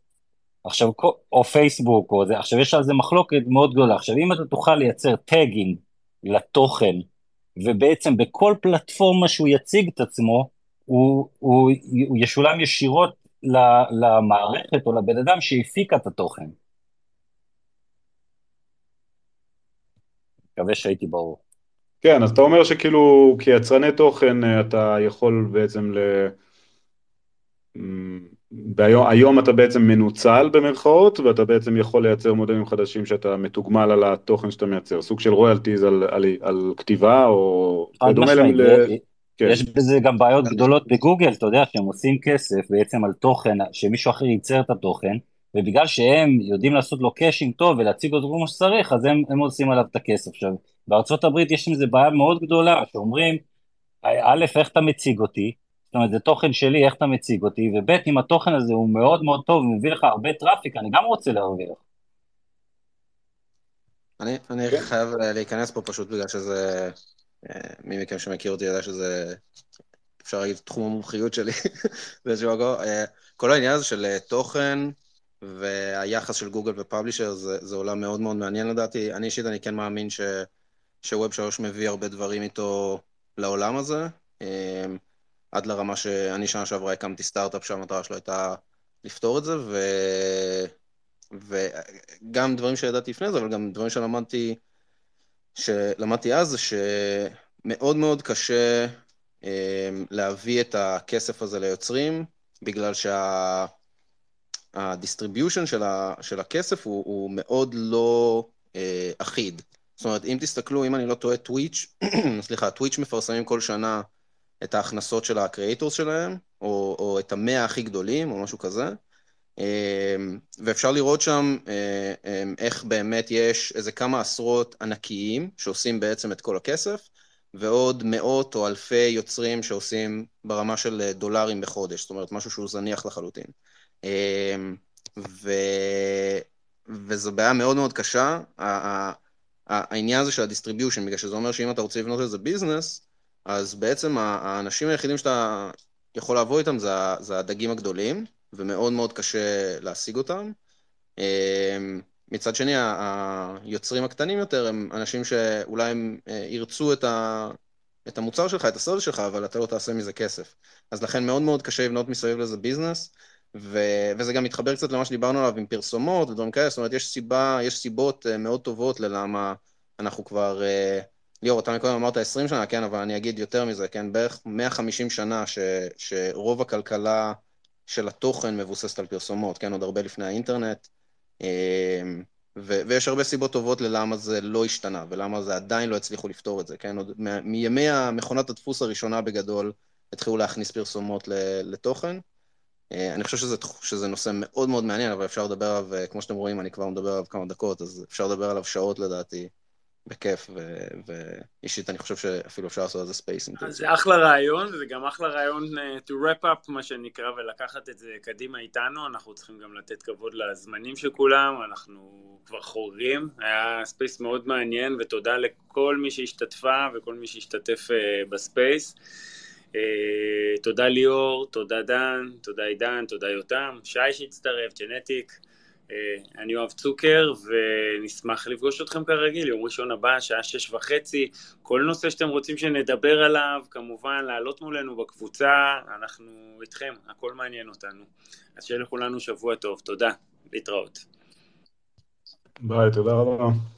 עכשיו, או פייסבוק, או זה, עכשיו יש על זה מחלוקת מאוד גדולה. עכשיו, אם אתה תוכל לייצר טאגים לתוכן, ובעצם בכל פלטפורמה שהוא יציג את עצמו, הוא, הוא, הוא ישולם ישירות למערכת או לבן אדם שהפיקה את התוכן. מקווה שהייתי ברור. כן, אז אתה אומר שכאילו כיצרני תוכן אה, אתה יכול בעצם ל... ביום, היום אתה בעצם מנוצל במרכאות, ואתה בעצם יכול לייצר מודלים חדשים שאתה מתוגמל על התוכן שאתה מייצר, סוג של royalties על, על, על כתיבה, או... חד משמעית, ל... כן. יש בזה גם בעיות גדולות בגוגל, אתה יודע, שהם עושים כסף בעצם על תוכן, שמישהו אחר ייצר את התוכן, ובגלל שהם יודעים לעשות לו caching טוב ולהציג אותו כמו שצריך, אז הם, הם עושים עליו את הכסף. עכשיו, בארצות הברית יש עם זה בעיה מאוד גדולה, שאומרים, א', איך אתה מציג אותי, זאת אומרת, זה תוכן שלי, איך אתה מציג אותי, וב', אם התוכן הזה הוא מאוד מאוד טוב ומביא לך הרבה traffic, אני גם רוצה להרוויח. אני, אני כן. חייב להיכנס פה פשוט בגלל שזה, אה, מי מכם שמכיר אותי יודע שזה, אפשר להגיד, תחום המומחיות שלי באיזשהו מקום. אה, כל העניין הזה של אה, תוכן והיחס של גוגל ו publisher זה, זה עולם מאוד מאוד מעניין לדעתי. אני אישית, אני כן מאמין ש, ש Web 3 מביא הרבה דברים איתו לעולם הזה. עד לרמה שאני שנה שעברה הקמתי סטארט-אפ שהמטרה שלו הייתה לפתור את זה, ו... וגם דברים שידעתי לפני זה, אבל גם דברים שלמדתי, שלמדתי אז, זה שמאוד מאוד קשה אה, להביא את הכסף הזה ליוצרים, בגלל שה distribution של, ה... של הכסף הוא, הוא מאוד לא אה, אחיד. זאת אומרת, אם תסתכלו, אם אני לא טועה, טוויץ', סליחה, טוויץ' מפרסמים כל שנה את ההכנסות של הקריאטורס שלהם, או, או את המאה הכי גדולים, או משהו כזה. אמ, ואפשר לראות שם אה, אמ, איך באמת יש איזה כמה עשרות ענקיים שעושים בעצם את כל הכסף, ועוד מאות או אלפי יוצרים שעושים ברמה של דולרים בחודש, זאת אומרת, משהו שהוא זניח לחלוטין. אמ, ו... וזו בעיה מאוד מאוד קשה, העניין הזה של ה distribution, בגלל שזה אומר שאם אתה רוצה לבנות איזה business, אז בעצם האנשים היחידים שאתה יכול לעבוד איתם זה, זה הדגים הגדולים, ומאוד מאוד קשה להשיג אותם. אמ, מצד שני, היוצרים הקטנים יותר הם אנשים שאולי הם אה, ירצו את, ה, את המוצר שלך, את הסוד שלך, אבל אתה לא תעשה מזה כסף. אז לכן מאוד מאוד קשה לבנות מסביב לזה ביזנס, ו, וזה גם מתחבר קצת למה שדיברנו עליו עם פרסומות ודברים כאלה, זאת אומרת, יש סיבה, יש סיבות אה, מאוד טובות ללמה אנחנו כבר... אה, ליאור, אתה מקודם אמרת 20 שנה, כן, אבל אני אגיד יותר מזה, כן, בערך 150 שנה ש, שרוב הכלכלה של התוכן מבוססת על פרסומות, כן, עוד הרבה לפני האינטרנט, אמ, ו, ויש הרבה סיבות טובות ללמה זה לא השתנה, ולמה זה עדיין לא הצליחו לפתור את זה, כן, עוד מימי מכונת הדפוס הראשונה בגדול, התחילו להכניס פרסומות לתוכן. אה, אני חושב שזה, שזה נושא מאוד מאוד מעניין, אבל אפשר לדבר עליו, אה, כמו שאתם רואים, אני כבר מדבר עליו כמה דקות, אז אפשר לדבר עליו שעות לדעתי. בכיף, ואישית אני חושב שאפילו אפשר לעשות על זה space. אז זה אחלה רעיון, וזה גם אחלה רעיון אה, to wrap up, מה שנקרא, ולקחת את זה קדימה איתנו, אנחנו צריכים גם לתת כבוד לזמנים של כולם, אנחנו כבר חורגים, היה space מאוד מעניין, ותודה לכל מי שהשתתפה וכל מי שהשתתף uh, בספייס. Uh, תודה ליאור, תודה דן, תודה עידן, תודה יותם, שי שהצטרף, ג'נטיק. אני יואב צוקר, ונשמח לפגוש אתכם כרגיל, יום ראשון הבא, שעה שש וחצי. כל נושא שאתם רוצים שנדבר עליו, כמובן, לעלות מולנו בקבוצה, אנחנו איתכם, הכל מעניין אותנו. אז שיהיה לכולנו שבוע טוב, תודה, להתראות. ביי, תודה רבה.